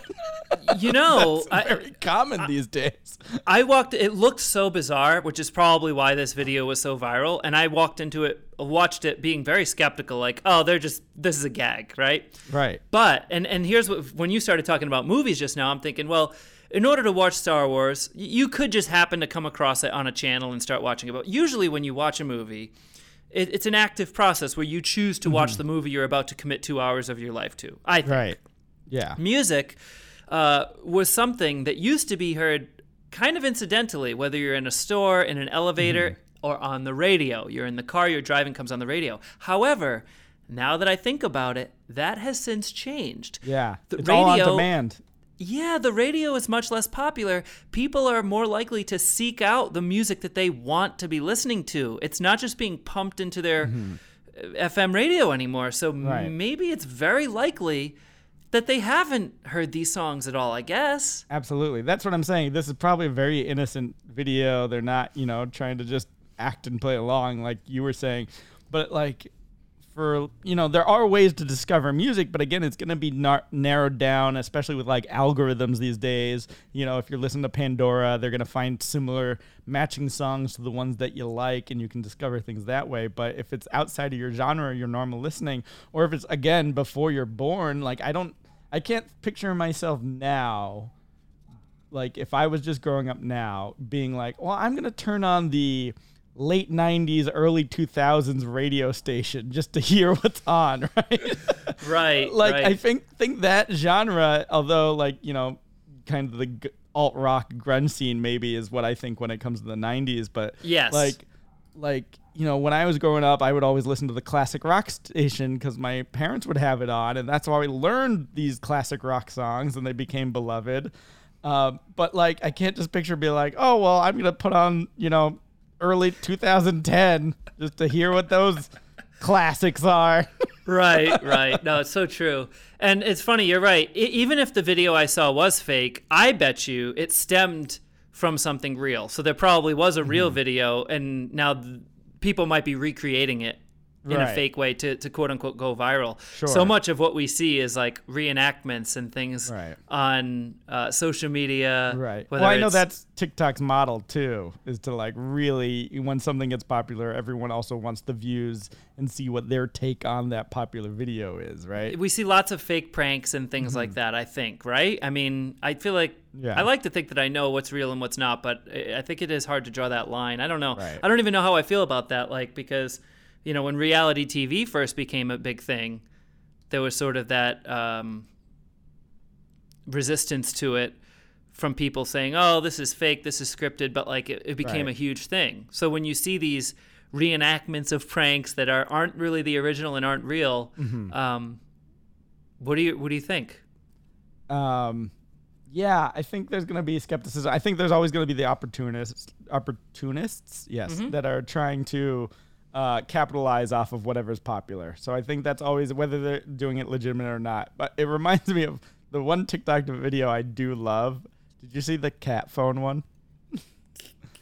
you know, It's I, very common these days. I walked. It looked so bizarre, which is probably why this video was so viral. And I walked into it, watched it, being very skeptical, like, "Oh, they're just this is a gag, right?" Right. But and and here's what when you started talking about movies just now, I'm thinking, well, in order to watch Star Wars, you could just happen to come across it on a channel and start watching it. But usually, when you watch a movie, it, it's an active process where you choose to watch the movie you're about to commit two hours of your life to. I think Right. Yeah. music uh, was something that used to be heard kind of incidentally, whether you're in a store, in an elevator, or on the radio. You're in the car, you're driving, comes on the radio. However, now that I think about it, that has since changed. Yeah. The it's all on radio- demand. Yeah, the radio is much less popular. People are more likely to seek out the music that they want to be listening to. It's not just being pumped into their uh, FM radio anymore. So Mm-hmm. Right. maybe it's very likely that they haven't heard these songs at all, I guess. Absolutely. That's what I'm saying. This is probably a very innocent video. They're not, you know, trying to just act and play along like you were saying. But like for, you know, there are ways to discover music, but again, it's going to be nar- narrowed down, especially with like algorithms these days. You know, if you're listening to Pandora, they're going to find similar matching songs to the ones that you like and you can discover things that way. But if it's outside of your genre, your normal listening, or if it's again before you're born, like I don't I can't picture myself now like if I was just growing up now, being like, well, I'm gonna turn on the late '90s, early 2000s radio station just to hear what's on, right? Right. like right. I think think that genre, although like you know, kind of the g- alt rock grunge scene maybe is what I think when it comes to the '90s, but Yes. like like you know when I was growing up, I would always listen to the classic rock station because my parents would have it on, and that's why I learned these classic rock songs, and they became beloved. Um, but like I can't just picture be like, oh well, I'm gonna put on you know early 2010 just to hear what those classics are. right, right. No, it's so true. And it's funny, you're right. I, even if the video I saw was fake, I bet you it stemmed from something real. So there probably was a Mm-hmm. real video, and now th- people might be recreating it in a fake way to, to quote unquote go viral. So much of what we see is like reenactments and things Right. on uh, social media. Right. Well, I know that's TikTok's model too, is to like really when something gets popular, everyone also wants the views and see what their take on that popular video is, right? we see lots of fake pranks and things like that i think right i mean i feel like Mm-hmm. Yeah. i like to think that i know what's real and what's not but i I think it is hard to draw that line i don't know Right. i don't even know how i feel about that like because you know when reality tv first became a big thing there was sort of that um, resistance to it from people saying oh this is fake this is scripted but like it, it became Right. a huge thing so when you see these reenactments of pranks that are aren't really the original and aren't real. Um, what do you what do you think? Um, yeah, I think there's going to be skepticism. I think there's always going to be the opportunists, opportunists, yes, that are trying to uh, capitalize off of whatever's popular. So I think that's always whether they're doing it legitimate or not. But it reminds me of the one TikTok video I do love. Did you see the cat phone one?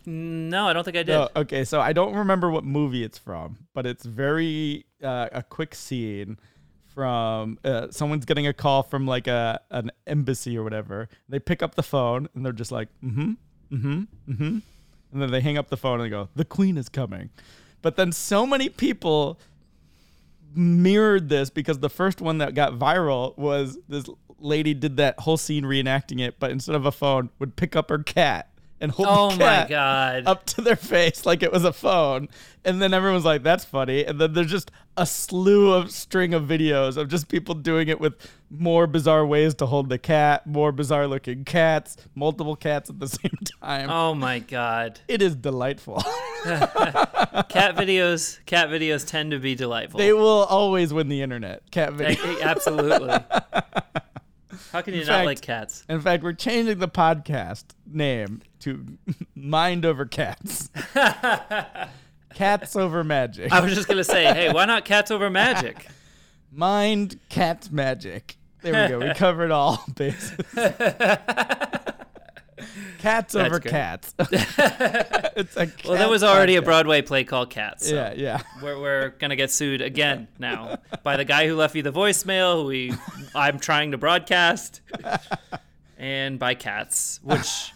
No, I don't think I did. No, okay, so I don't remember what movie it's from, but it's very uh, a quick scene from uh, someone's getting a call from like a an embassy or whatever. They pick up the phone and they're just like, mm-hmm, mm-hmm, mm-hmm, and then they hang up the phone and they go, "The Queen is coming." But then so many people mirrored this because the first one that got viral was this lady did that whole scene reenacting it, but instead of a phone, would pick up her cat and hold Oh the my cat God. up to their face like it was a phone. And then everyone's like, that's funny. And then there's just a slew of string of videos of just people doing it with more bizarre ways to hold the cat, more bizarre looking cats, multiple cats at the same time. Oh my god. It is delightful. Cat videos cat videos tend to be delightful. they will always win the internet. Cat videos. Absolutely. How can you In not fact- like cats? In fact, we're changing the podcast name to Mind Over Cats. Cats Over Magic. I was just gonna say, hey, why not cats over magic? Mind Cats Magic. There we go. We covered all bases. cats over good. cats. it's a Well, there cat was already a. Broadway play called Cats. So Yeah, yeah. We're, we're gonna get sued again now by the guy who left you the voicemail, who we I'm trying to broadcast, and by Cats, which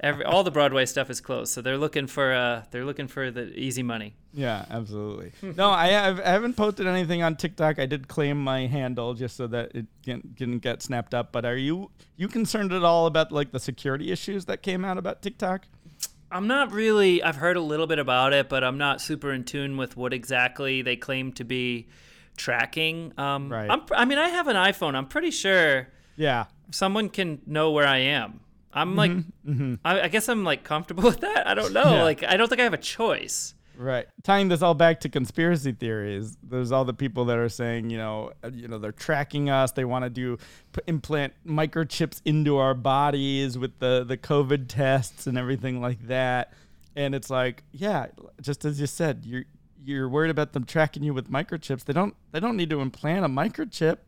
every all the Broadway stuff is closed, so they're looking for uh they're looking for the easy money. Yeah, absolutely. no, I, have, I haven't posted anything on TikTok. I did claim my handle just so that it didn't, didn't get snapped up. But are you you concerned at all about like the security issues that came out about TikTok? I'm not really. I've heard a little bit about it, but I'm not super in tune with what exactly they claim to be tracking. Um, Right. I'm, I mean, I have an iPhone. I'm pretty sure Yeah, someone can know where I am. I'm like, I, I guess I'm like comfortable with that. I don't know. Yeah. Like, I don't think I have a choice. Right. Tying this all back to conspiracy theories, there's all the people that are saying, you know, uh, you know, they're tracking us. They want to do put, implant microchips into our bodies with the the COVID tests and everything like that. And it's like, yeah, just as you said, you're you're worried about them tracking you with microchips. They don't they don't need to implant a microchip.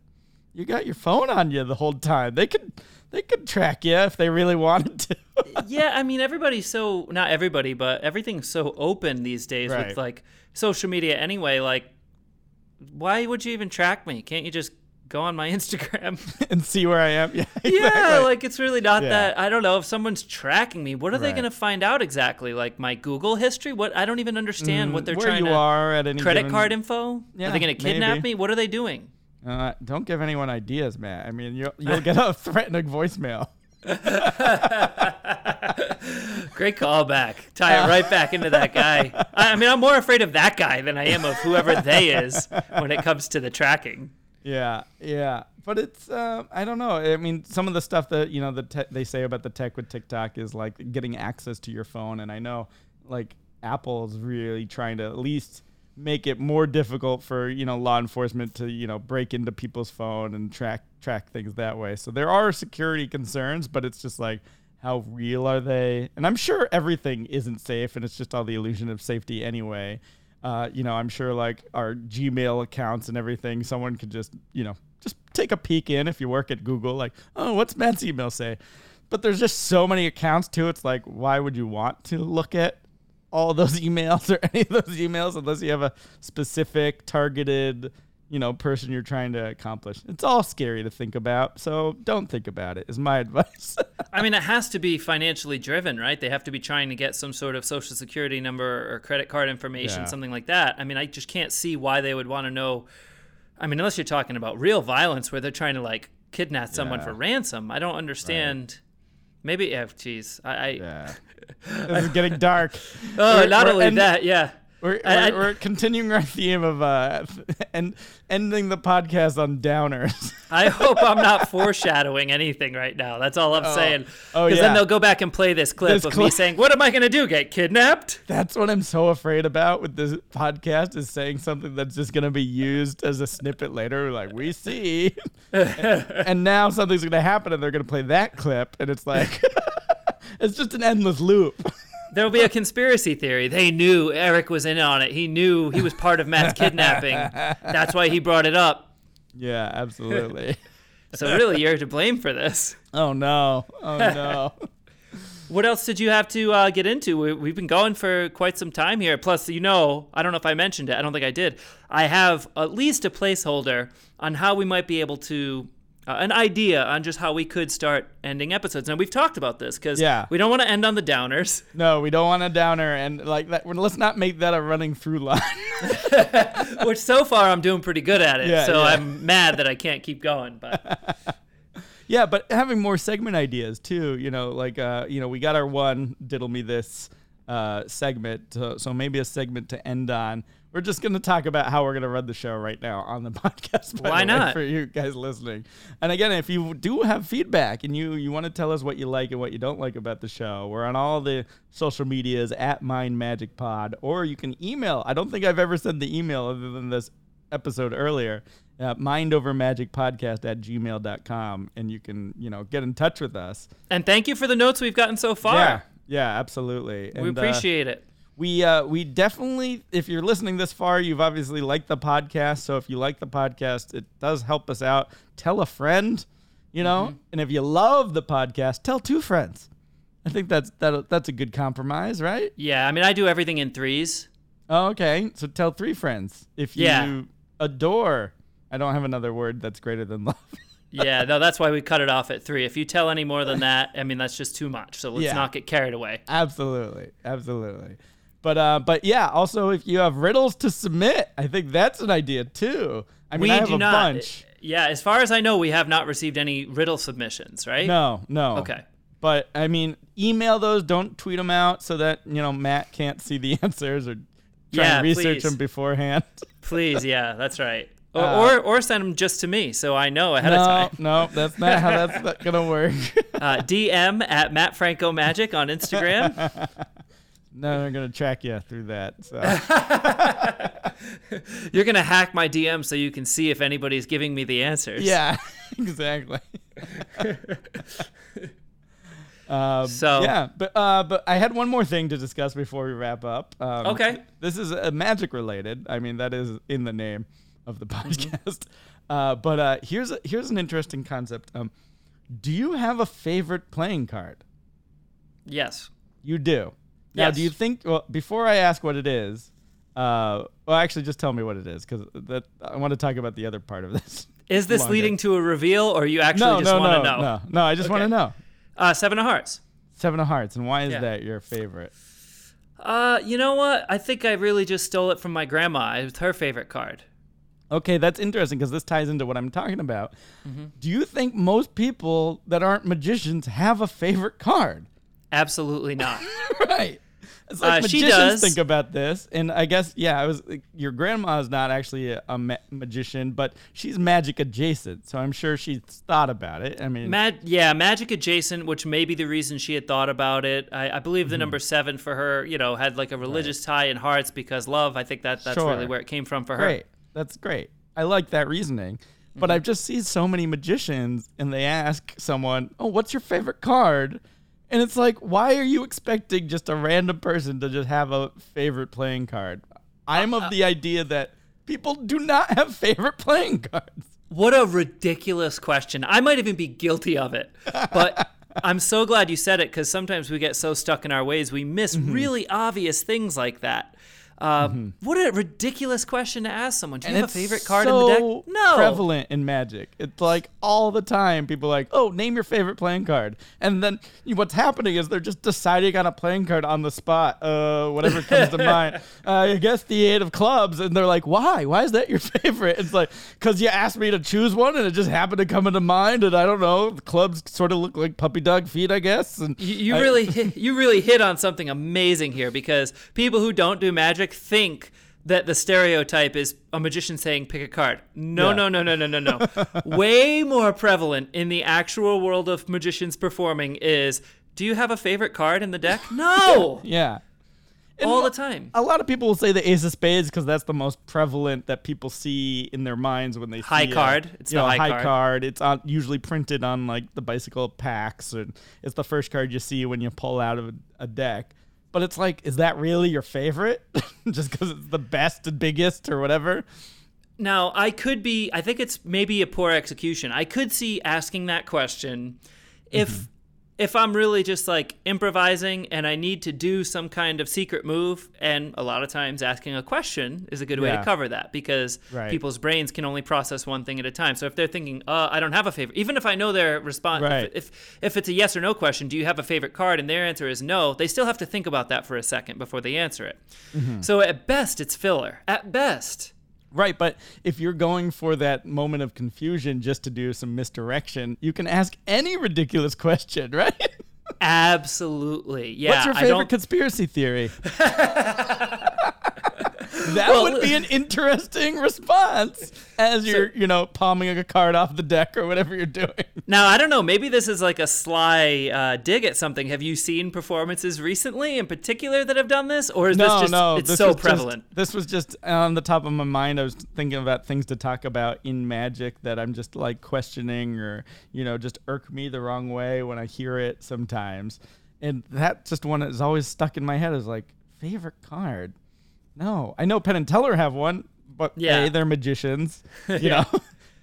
You got your phone on you the whole time. They could they could track you if they really wanted to. yeah, I mean, everybody's so not everybody, but everything's so open these days Right. with like social media anyway. Like, why would you even track me? Can't you just go on my Instagram? and see where I am. Yeah, yeah, like it's really not Yeah. that. I don't know if someone's tracking me. What are they going to find out exactly? Like my Google history? What I don't even understand what they're Mm, where trying you to. are at any credit given- card info? Yeah, are they going to kidnap maybe. me? What are they doing? Uh, don't give anyone ideas, Mat. I mean, you'll, you'll get a threatening voicemail. Great callback. Tie it right back into that guy. I, I mean, I'm more afraid of that guy than I am of whoever they is when it comes to the tracking. Yeah, yeah. But it's, uh, I don't know. I mean, some of the stuff that, you know, the te- they say about the tech with TikTok is like getting access to your phone. And I know, like, Apple's really trying to at least make it more difficult for, you know, law enforcement to, you know, break into people's phone and track track things that way. So there are security concerns, but it's just like, how real are they? And I'm sure everything isn't safe and it's just all the illusion of safety anyway. Uh, you know, I'm sure like our Gmail accounts and everything, someone could just, you know, just take a peek in if you work at Google, like, oh, what's Mat's email say? But there's just so many accounts too. It's like, why would you want to look at all those emails or any of those emails unless you have a specific targeted, you know, person you're trying to accomplish? It's all scary to think about. So don't think about it, is my advice. I mean, it has to be financially driven, right? They have to be trying to get some sort of social security number or credit card information, Yeah. something like that. I mean, I just can't see why they would want to know. I mean, unless you're talking about real violence where they're trying to like kidnap someone Yeah. for ransom. I don't understand. Maybe, yeah, geez. I, I yeah. This is getting dark. oh, We're- not we're only end- that, yeah. We're, I- we're, we're continuing our theme of uh, and ending the podcast on downers. I hope I'm not foreshadowing anything right now. That's all I'm saying. Oh, Because yeah. then they'll go back and play this clip This of me saying, "What am I going to do? Get kidnapped?" That's what I'm so afraid about with this podcast is saying something that's just gonna be used as a snippet later. Like we see, and now something's gonna happen, and they're gonna play that clip, and it's like it's just an endless loop. There'll be a conspiracy theory. They knew Eric was in on it. He knew he was part of Mat's kidnapping. That's why he brought it up. yeah, absolutely. So really, you're to blame for this. oh no! Oh no! What else did you have to uh, get into? We, we've been going for quite some time here. Plus, you know, I don't know if I mentioned it. I don't think I did. I have at least a placeholder on how we might be able to, uh, an idea on just how we could start ending episodes. Now, we've talked about this because Yeah. we don't want to end on the downers. No, we don't want a downer, and like that. Let's not make that a running through line. which so far I'm doing pretty good at it. Yeah, so yeah. I'm mad that I can't keep going. But Yeah, but having more segment ideas too. You know, like uh, you know, we got our one diddle me this uh, segment, so, so maybe a segment to end on. We're just going to talk about how we're going to run the show right now on the podcast. Why the way, not? for you guys listening? And again, if you do have feedback and you you want to tell us what you like and what you don't like about the show, we're on all the social medias at Mind Magic Pod, or you can email. I don't think I've ever sent the email other than this episode earlier. Uh, mindovermagicpodcast at gmail.com and you can you know get in touch with us and thank you for the notes we've gotten so far. yeah yeah absolutely we And, uh, appreciate it. We uh, we definitely if you're listening this far you've obviously liked the podcast so if you like the podcast it does help us out tell a friend you know Mm-hmm. and if you love the podcast tell two friends i think that's that, that's a good compromise right Yeah, I mean I do everything in threes. oh, okay so tell three friends if you Yeah. adore i don't have another word that's greater than love Yeah, no, that's why we cut it off at three. If you tell any more than that, I mean that's just too much. So let's Yeah. not get carried away. Absolutely, absolutely. But uh, but yeah. Also, if you have riddles to submit, I think that's an idea too. I mean, we I have do a not. bunch. Yeah, as far as I know, we have not received any riddle submissions, right? No, no. Okay. But I mean, email those. Don't tweet them out so that you know Mat can't see the answers or try Yeah, and research please. them beforehand. Please, yeah, that's right. Or, Uh, or or send them just to me so I know ahead of time. no, that's not how that's not gonna work. Uh, DM at Mat Franco Magic on Instagram. No, they're gonna track you through that. So You're gonna hack my DM so you can see if anybody's giving me the answers. yeah, exactly. Um, So- yeah, but uh, but I had one more thing to discuss before we wrap up. Um, Okay. this is uh, magic related. I mean, that is in the name of the Mm-hmm. podcast. Uh, but uh, here's a, here's an interesting concept. Um, do you have a favorite playing card? Yes. You do. Now, do you think? Well, before I ask what it is, uh, well, actually, just tell me what it is because that I want to talk about the other part of this. Is this Longer. leading to a reveal, or you actually no, just no, want no, to know? no, no. I just want to know. Uh, Seven of Hearts. Seven of Hearts, and why is Yeah. that your favorite? Uh, you know what? I think I really just stole it from my grandma. It's her favorite card. Okay, that's interesting because this ties into what I'm talking about. Mm-hmm. Do you think most people that aren't magicians have a favorite card? Absolutely not. right. It's like Uh, she magicians does. think about this, and I guess yeah, I was your grandma is not actually a, a ma- magician, but she's magic adjacent, so I'm sure she's thought about it. I mean, Mag- yeah, magic adjacent, which may be the reason she had thought about it. I, I believe Mm-hmm. the number seven for her, you know, had like a religious tie in hearts because love. I think that that's Sure. really where it came from for her. great, that's great. I like that reasoning, Mm-hmm. but I've just seen so many magicians, and they ask someone, "Oh, what's your favorite card?" And it's like, why are you expecting just a random person to just have a favorite playing card? I'm Uh, of the idea that people do not have favorite playing cards. What a ridiculous question. I might even be guilty of it. But I'm so glad you said it because sometimes we get so stuck in our ways we miss Mm-hmm. really obvious things like that. Uh, What a ridiculous question to ask someone. Do you have a favorite card so in the deck? No. prevalent in Magic. It's like all the time people are like, oh, name your favorite playing card, and then what's happening is they're just deciding on a playing card on the spot, uh, whatever comes to mind. Uh, I guess the eight of clubs, and they're like, why? Why is that your favorite? It's like because you asked me to choose one, and it just happened to come into mind, and I don't know. The clubs sort of look like puppy dog feet, I guess. And You, you I- really hit, you really hit on something amazing here because people who don't do magic think that the stereotype is a magician saying pick a card. No, Yeah. no, no, no, no, no, no. Way more prevalent in the actual world of magicians performing is do you have a favorite card in the deck? No. Yeah. And All the time. A lot of people will say the Ace of Spades because that's the most prevalent that people see in their minds when they High see a- card. It's the know, a high high card. It's on, usually printed on like the bicycle packs, and it's the first card you see when you pull out of a, a deck. But it's like, is that really your favorite? Just because it's the best and biggest or whatever? Now, I could be, I think it's maybe a poor execution. I could see asking that question if Mm-hmm. If I'm really just like improvising and I need to do some kind of secret move and a lot of times asking a question is a good way Yeah. to cover that because Right. people's brains can only process one thing at a time. So if they're thinking, "Uh, I don't have a favorite." Even if I know their response Right. if, if if it's a yes or no question, do you have a favorite card and their answer is no, they still have to think about that for a second before they answer it. Mm-hmm. So at best it's filler. At best. Right, but if you're going for that moment of confusion just to do some misdirection, you can ask any ridiculous question, right? Absolutely. Yeah. What's your I favorite don't- conspiracy theory? that Well- would be an interesting response as you're, you know, palming a card off the deck or whatever you're doing. now, I don't know. Maybe this is like a sly uh, dig at something. Have you seen performances recently in particular that have done this? Or is this just no, it's this so prevalent? Just, this was just on the top of my mind. I was thinking about things to talk about in magic that I'm just like questioning or, you know, just irk me the wrong way when I hear it sometimes. And that just one is always stuck in my head is like, favorite card? No. I know Penn and Teller have one, but Yeah. A, they're magicians, you know?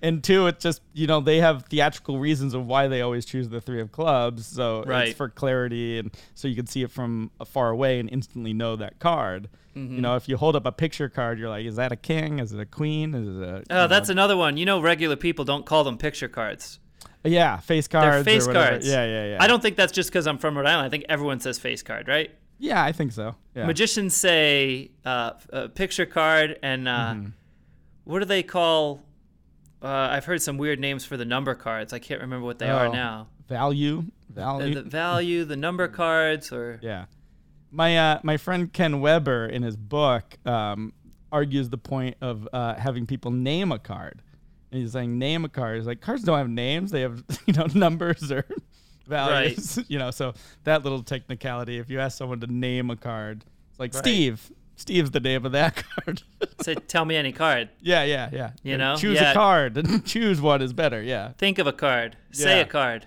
And two, it's just, you know, they have theatrical reasons of why they always choose the three of clubs. So Right. it's for clarity and so you can see it from far away and instantly know that card. Mm-hmm. You know, if you hold up a picture card, you're like, is that a king? Is it a queen? Is it a. Oh, that's know- another one. You know, regular people don't call them picture cards. Yeah, face cards. They're face cards. Yeah, yeah, yeah. I don't think that's just because I'm from Rhode Island. I think everyone says face card, right? Yeah, I think so. Yeah. Magicians say uh, a picture card, and uh, Mm-hmm. what do they call? Uh, I've heard some weird names for the number cards. I can't remember what they are Oh, now. Value. Uh, Value. the value, the number cards, or Yeah. My uh, my friend Ken Weber in his book um, argues the point of uh, having people name a card. And he's saying name a card. He's like cards don't have names; they have you know numbers or values. you know, so that little technicality. If you ask someone to name a card, it's like Right. Steve. Steve's the name of that card. say, tell me any card. yeah, yeah, yeah. You know? choose Yeah. a card and choose one is better. Yeah, Think of a card. Say Yeah. a card.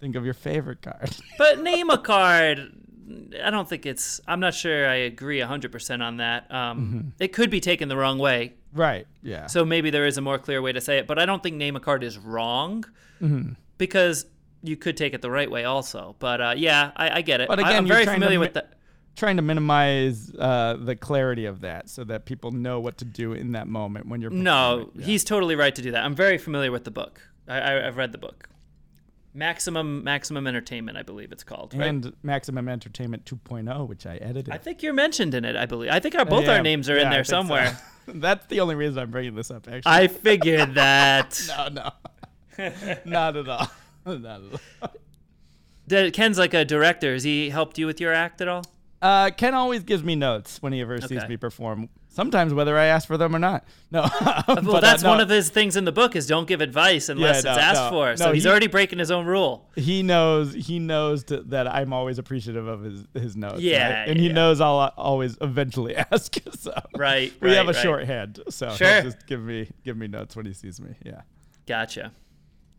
think of your favorite card. But name a card. I don't think it's. I'm not sure. I agree 100% on that. Um, Mm-hmm. It could be taken the wrong way. right. Yeah. So maybe there is a more clear way to say it. But I don't think name a card is wrong Mm-hmm. because you could take it the right way also. But uh, yeah, I, I get it. But I- again, I'm very familiar mi- with that. trying to minimize uh, the clarity of that so that people know what to do in that moment when you're No. Yeah. he's totally right to do that. I'm very familiar with the book. I, I, I've read the book. Maximum Maximum Entertainment, I believe it's called. Right? and Maximum Entertainment 2.0, which I edited. I think you're mentioned in it. I believe. I think our both our names are yeah, in there think so. somewhere. That's the only reason I'm bringing this up. Actually, I figured that. no, no, not at all. Not at all. Ken's like a director. Has he helped you with your act at all? Uh, Ken always gives me notes when he ever sees Okay. me perform. Sometimes whether I ask for them or not. No. Well, that's one of his things in the book is don't give advice unless no, it's asked no. for. So No, he's he- already breaking his own rule. he knows he knows to, that I'm always appreciative of his his notes. Yeah, right? and he yeah. knows I'll uh, always eventually ask. So Right, we have a right. shorthand, so Sure. he'll just give me give me notes when he sees me. Yeah, Gotcha.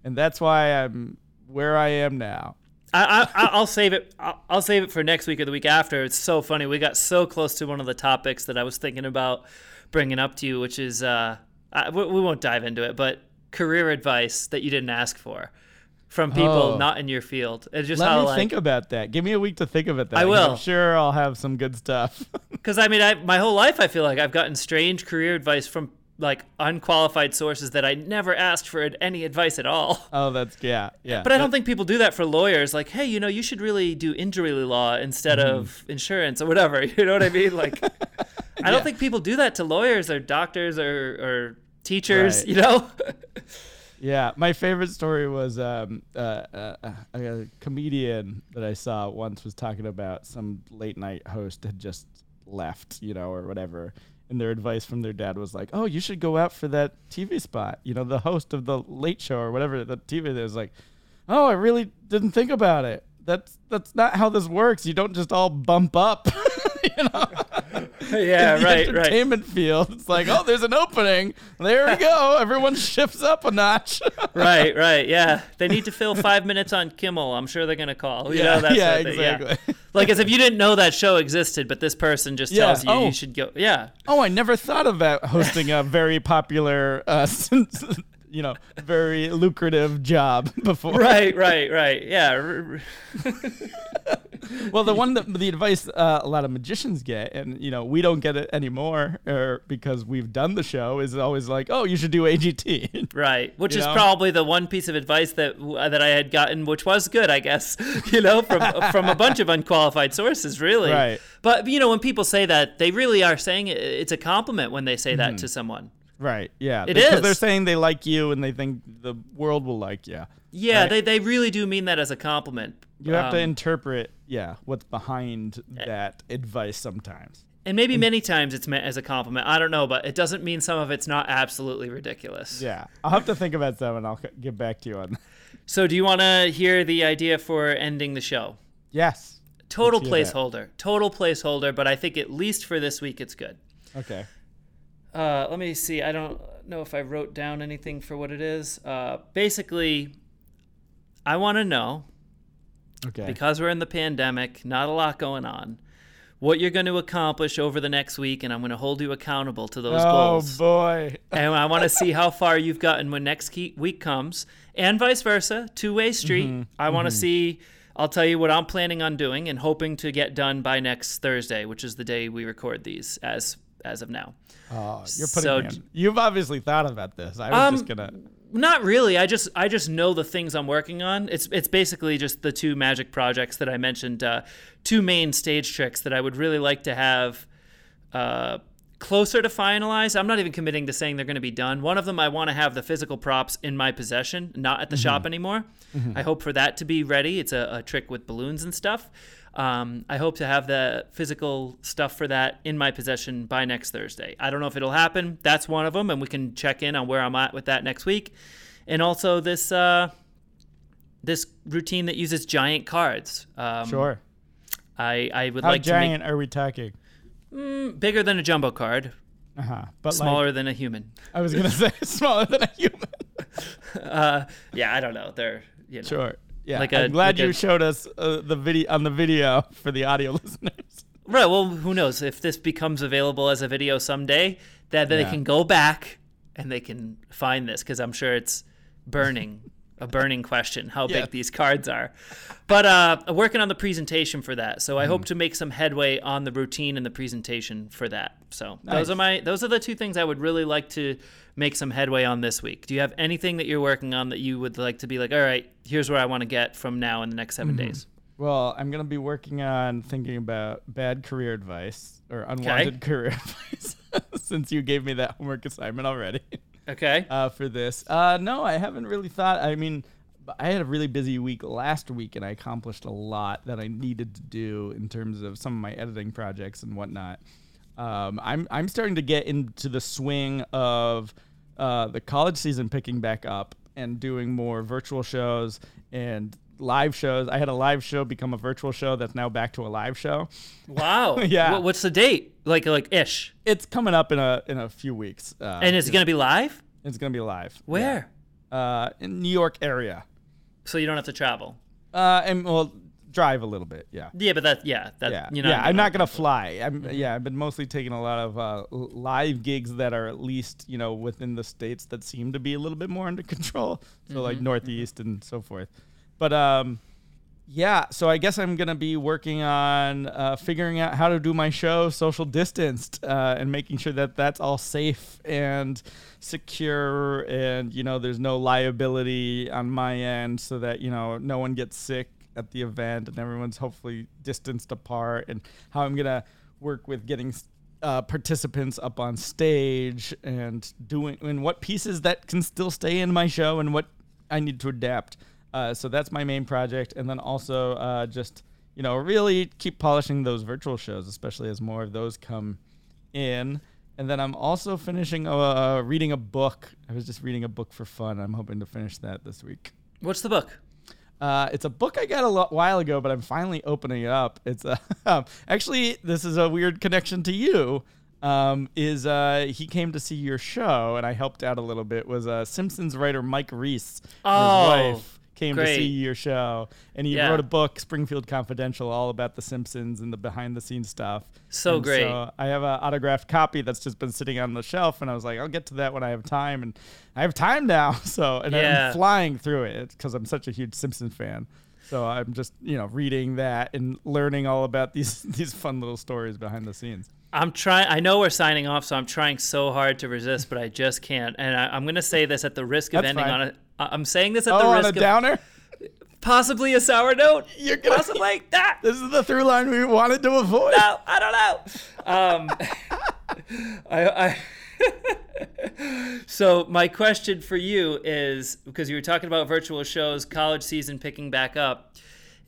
And that's why I'm where I am now. I, I, I'll save it. I'll, I'll save it for next week or the week after. It's so funny. We got so close to one of the topics that I was thinking about bringing up to you, which is uh, I, we, we won't dive into it, but career advice that you didn't ask for from people Oh. not in your field. It's just Let how me like think about that. Give me a week to think of it. That I will. I'm sure I'll have some good stuff. Because I mean, I, my whole life, I feel like I've gotten strange career advice from like unqualified sources that I never asked for any advice at all. oh, that's yeah, yeah. But I don't think people do that for lawyers. Like, hey, you know, you should really do injury law instead Mm-hmm. of insurance or whatever. You know what I mean? Like, I don't think people do that to lawyers or doctors or, or teachers. Right. You know? Yeah, my favorite story was um, uh, uh, uh, a comedian that I saw once was talking about some late night host had just left, you know, or whatever. And their advice from their dad was like, "Oh, you should go out for that TV spot." You know, the host of the Late Show or whatever the TV is like, "Oh, I really didn't think about it. That's that's not how this works. You don't just all bump up." you know? yeah, in the right, right. entertainment field. It's like, oh, there's an opening. There we go. Everyone shifts up a notch. right, right. Yeah, they need to fill five minutes on Kimmel. I'm sure they're gonna call. You Yeah, know, that yeah, of exactly. Like as if you didn't know that show existed, but this person just Yeah. tells you Oh. you should go. Yeah, oh, I never thought about hosting a very popular, uh, you know, very lucrative job before. right, right, right. Yeah, Well, the one that the advice uh, a lot of magicians get, and you know, we don't get it anymore, or because we've done the show, is always like, oh, you should do AGT. right. Which You is know? probably the one piece of advice that that I had gotten, which was good, I guess. You know, from from a bunch of unqualified sources, really. Right. But you know, when people say that, they really are saying it, it's a compliment when they say that Mm-hmm. to someone. Right. Yeah. It because is. they're saying they like you and they think the world will like you. Yeah, Right. they, they really do mean that as a compliment. You have to Um, interpret, yeah, what's behind that advice sometimes. and maybe many times it's meant as a compliment. I don't know, but it doesn't mean some of it's not absolutely ridiculous. Yeah, I'll have to think about some and I'll get back to you on. that. So, do you want to hear the idea for ending the show? yes. Total Let's that. placeholder. Total placeholder, but I think at least for this week it's good. Okay. Uh, let me see. I don't know if I wrote down anything for what it is. Uh, basically, I want to know Okay. because we're in the pandemic, not a lot going on, what you're going to accomplish over the next week, and I'm going to hold you accountable to those oh goals. Oh boy. and I want to see how far you've gotten when next week comes, and vice versa, two way street. Mm-hmm. I want to see. I'll tell you what I'm planning on doing and hoping to get done by next Thursday, which is the day we record these as as of now. Oh, you're putting So on. You've obviously thought about this. I was Um, just gonna. Not really. I just I just know the things I'm working on. It's it's basically just the two magic projects that I mentioned, uh, two main stage tricks that I would really like to have uh, closer to finalize. I'm not even committing to saying they're going to be done. One of them I want to have the physical props in my possession, not at the shop anymore. I hope for that to be ready. It's a, a trick with balloons and stuff. Um, I hope to have the physical stuff for that in my possession by next Thursday. I don't know if it'll happen. That's one of them, and we can check in on where I'm at with that next week. And also this uh, this routine that uses giant cards. Um, Sure. I I would How like giant are we talking? make bigger than a jumbo card, Uh huh. But smaller Like, than a human. I was gonna say smaller than a human. Uh, yeah, I don't know. They're you know. Sure. Yeah. Like I'm glad like you a- showed us uh, the video on the video for the audio listeners. Right. Well, who knows if this becomes available as a video someday, that they Yeah. can go back and they can find this because I'm sure it's burning. A burning question how Yeah. big these cards are. But uh, I'm working on the presentation for that. So I Mm-hmm. hope to make some headway on the routine and the presentation for that. So Nice. those are my those are the two things I would really like to make some headway on this week. Do you have anything that you're working on that you would like to be like, all right, here's where I want to get from now in the next 7 Mm-hmm. days? Well, I'm gonna be working on thinking about bad career advice or unwanted career advice since you gave me that homework assignment already. Okay. uh, for this. Uh, no, I haven't really thought. I mean, I had a really busy week last week, and I accomplished a lot that I needed to do in terms of some of my editing projects and whatnot. Um, I'm I'm starting to get into the swing of uh, the college season picking back up and doing more virtual shows and live shows. I had a live show become a virtual show that's now back to a live show. Wow. Yeah. Wha- What's the date? Like like ish. It's coming up in a in a few weeks. Uh, And is it going to be live? it's gonna be live. Where? Uh, in New York area. So you don't have to travel. Uh, and well, drive a little bit. Yeah. Yeah, but that yeah, that Yeah, you know. yeah. I'm not gonna fly. I'm yeah. I've been mostly taking a lot of uh, live gigs that are at least you know within the states that seem to be a little bit more under control. So like Northeast and so forth. But um, yeah. So I guess I'm gonna be working on uh, figuring out how to do my show social distanced uh, and making sure that that's all safe and secure and you know there's no liability on my end so that you know no one gets sick at the event and everyone's hopefully distanced apart and how I'm gonna work with getting uh, participants up on stage and doing and what pieces that can still stay in my show and what I need to adapt. Uh, so that's my main project, and then also uh, just you know, really keep polishing those virtual shows, especially as more of those come in. And then I'm also finishing uh, reading a book. I was just reading a book for fun. I'm hoping to finish that this week. What's the book? Uh, it's a book I got a lo- while ago, but I'm finally opening it up. It's a, actually this is a weird connection to you. Um, is uh, he came to see your show and I helped out a little bit. Was uh, Simpsons writer Mike Reiss, Oh, his wife came to see your show, and he Yeah. wrote a book, Springfield Confidential, all about the Simpsons and the behind the scenes stuff. So And great. So I have an autographed copy that's just been sitting on the shelf, and I was like, I'll get to that when I have time, and I have time now. So and Yeah. I'm flying through it because I'm such a huge Simpsons fan. So I'm just you know reading that and learning all about these these fun little stories behind the scenes. I'm trying. I know we're signing off, so I'm trying so hard to resist, but I just can't. And I, I'm going to say this at the risk of That's ending fine. on a. I'm saying this at Oh, the on risk a of downer. possibly a sour note. You're gonna- possibly that. This is the through line we wanted to avoid. No, I don't know. Um, I, I so my question for you is because you were talking about virtual shows, college season picking back up.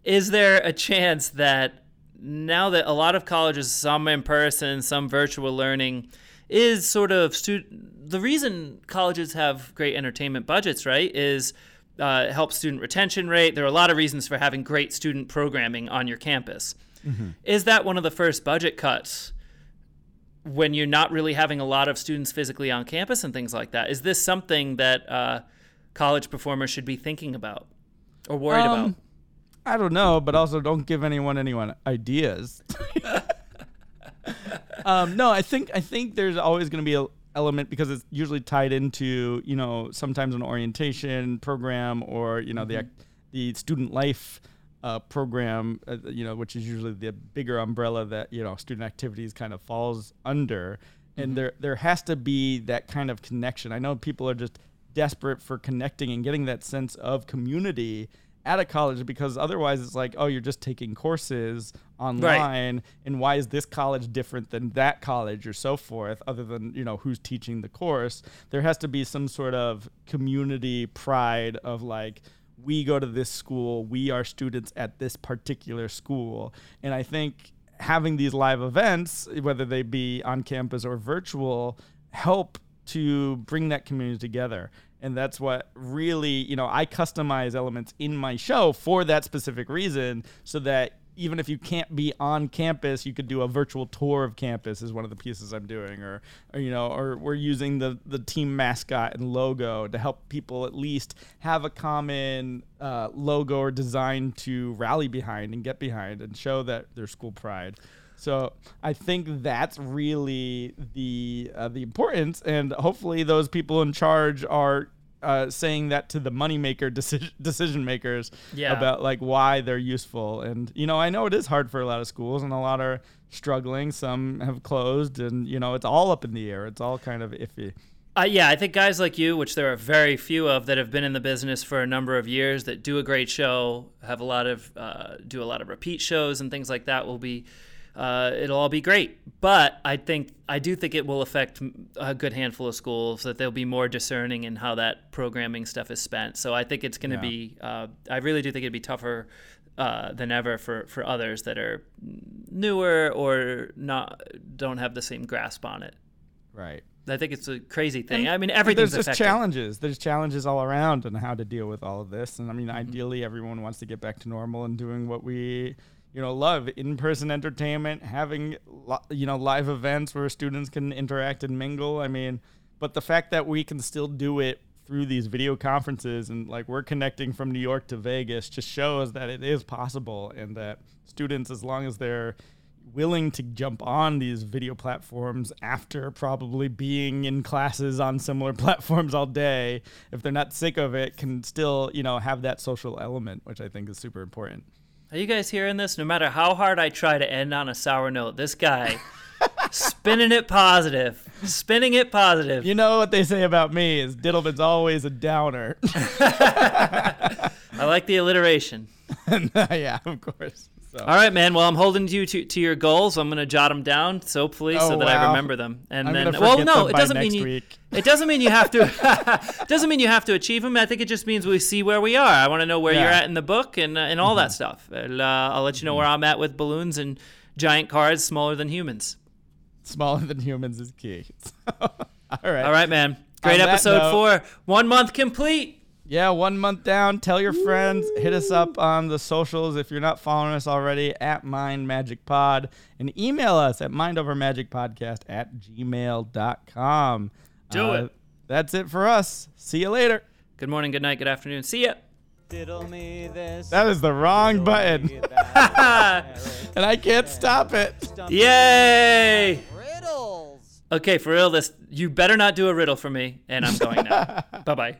Is there a chance that now that a lot of colleges, some in person, some virtual learning, is sort of student. The reason colleges have great entertainment budgets, right, is uh, it helps student retention rate. There are a lot of reasons for having great student programming on your campus. Is that one of the first budget cuts when you're not really having a lot of students physically on campus and things like that? Is this something that uh, college performers should be thinking about or worried about? I don't know, but also don't give anyone anyone ideas. um, no, I think I think there's always going to be a element because it's usually tied into you know sometimes an orientation program or you know the ac- the student life uh, program uh, you know which is usually the bigger umbrella that you know student activities kind of falls under. And there there has to be that kind of connection. I know people are just desperate for connecting and getting that sense of community at a college because otherwise it's like oh you're just taking courses online and why is this college different than that college or so forth other than you know who's teaching the course? There has to be some sort of community pride of like we go to this school we are students at this particular school. And i think having these live events whether they be on campus or virtual help to bring that community together and that's what really you know i customize elements in my show for that specific reason so that even if you can't be on campus you could do a virtual tour of campus is one of the pieces i'm doing or, or you know or we're using the the team mascot and logo to help people at least have a common uh, logo or design to rally behind and get behind and show that their school pride so I think that's really the uh, the importance, and hopefully those people in charge are uh, saying that to the moneymaker decision decision makers Yeah. about like why they're useful. And you know, I know it is hard for a lot of schools, and a lot are struggling. Some have closed, and you know, it's all up in the air. It's all kind of iffy. Uh, yeah, I think guys like you, which there are very few of, that have been in the business for a number of years, that do a great show, have a lot of uh, do a lot of repeat shows and things like that, will be. Uh, it'll all be great, but I think I do think it will affect a good handful of schools that they'll be more discerning in how that programming stuff is spent. So I think it's going to Yeah. be. Uh, I really do think it'd be tougher uh, than ever for for others that are newer or not don't have the same grasp on it. Right. I think it's a crazy thing. And I mean, everything's There's just affected. challenges. There's challenges all around on how to deal with all of this. And I mean, Mm-hmm. ideally, everyone wants to get back to normal and doing what we, you know, love: in-person entertainment, having, you know, live events where students can interact and mingle. I mean, but the fact that we can still do it through these video conferences and like we're connecting from New York to Vegas just shows that it is possible and that students, as long as they're willing to jump on these video platforms after probably being in classes on similar platforms all day if they're not sick of it can still you know have that social element which i think is super important Are you guys hearing this? No matter how hard I try to end on a sour note, this guy spinning it positive, spinning it positive. you know what they say about me is Dittelman's always a downer I like the alliteration. yeah of course All right, man. Well, I'm holding you to, to your goals. I'm gonna jot them down, so hopefully, Oh, so that I remember them. And I'm then, well, no, it doesn't mean you. week. It doesn't mean you have to. doesn't mean you have to achieve them. I think it just means we see where we are. I want to know where you're Mm-hmm. at in the book and uh, and all that stuff. And, uh, I'll let you know where I'm at with balloons and giant cars smaller than humans. Smaller than humans is key. all right. All right, man. Great On episode note- four. One month complete. Yeah, one month down. Tell your friends. Hit us up on the socials if you're not following us already at Mind Magic Pod. And email us at mindovermagicpodcast at gmail.com. Do Uh, it. That's it for us. See you later. Good morning, good night, good afternoon. See ya. Diddle me this. That is the wrong button. me that, Eric, And I can't stop it. Yay! Riddles. Okay, for real, this you better not do a riddle for me, and I'm going now. bye bye.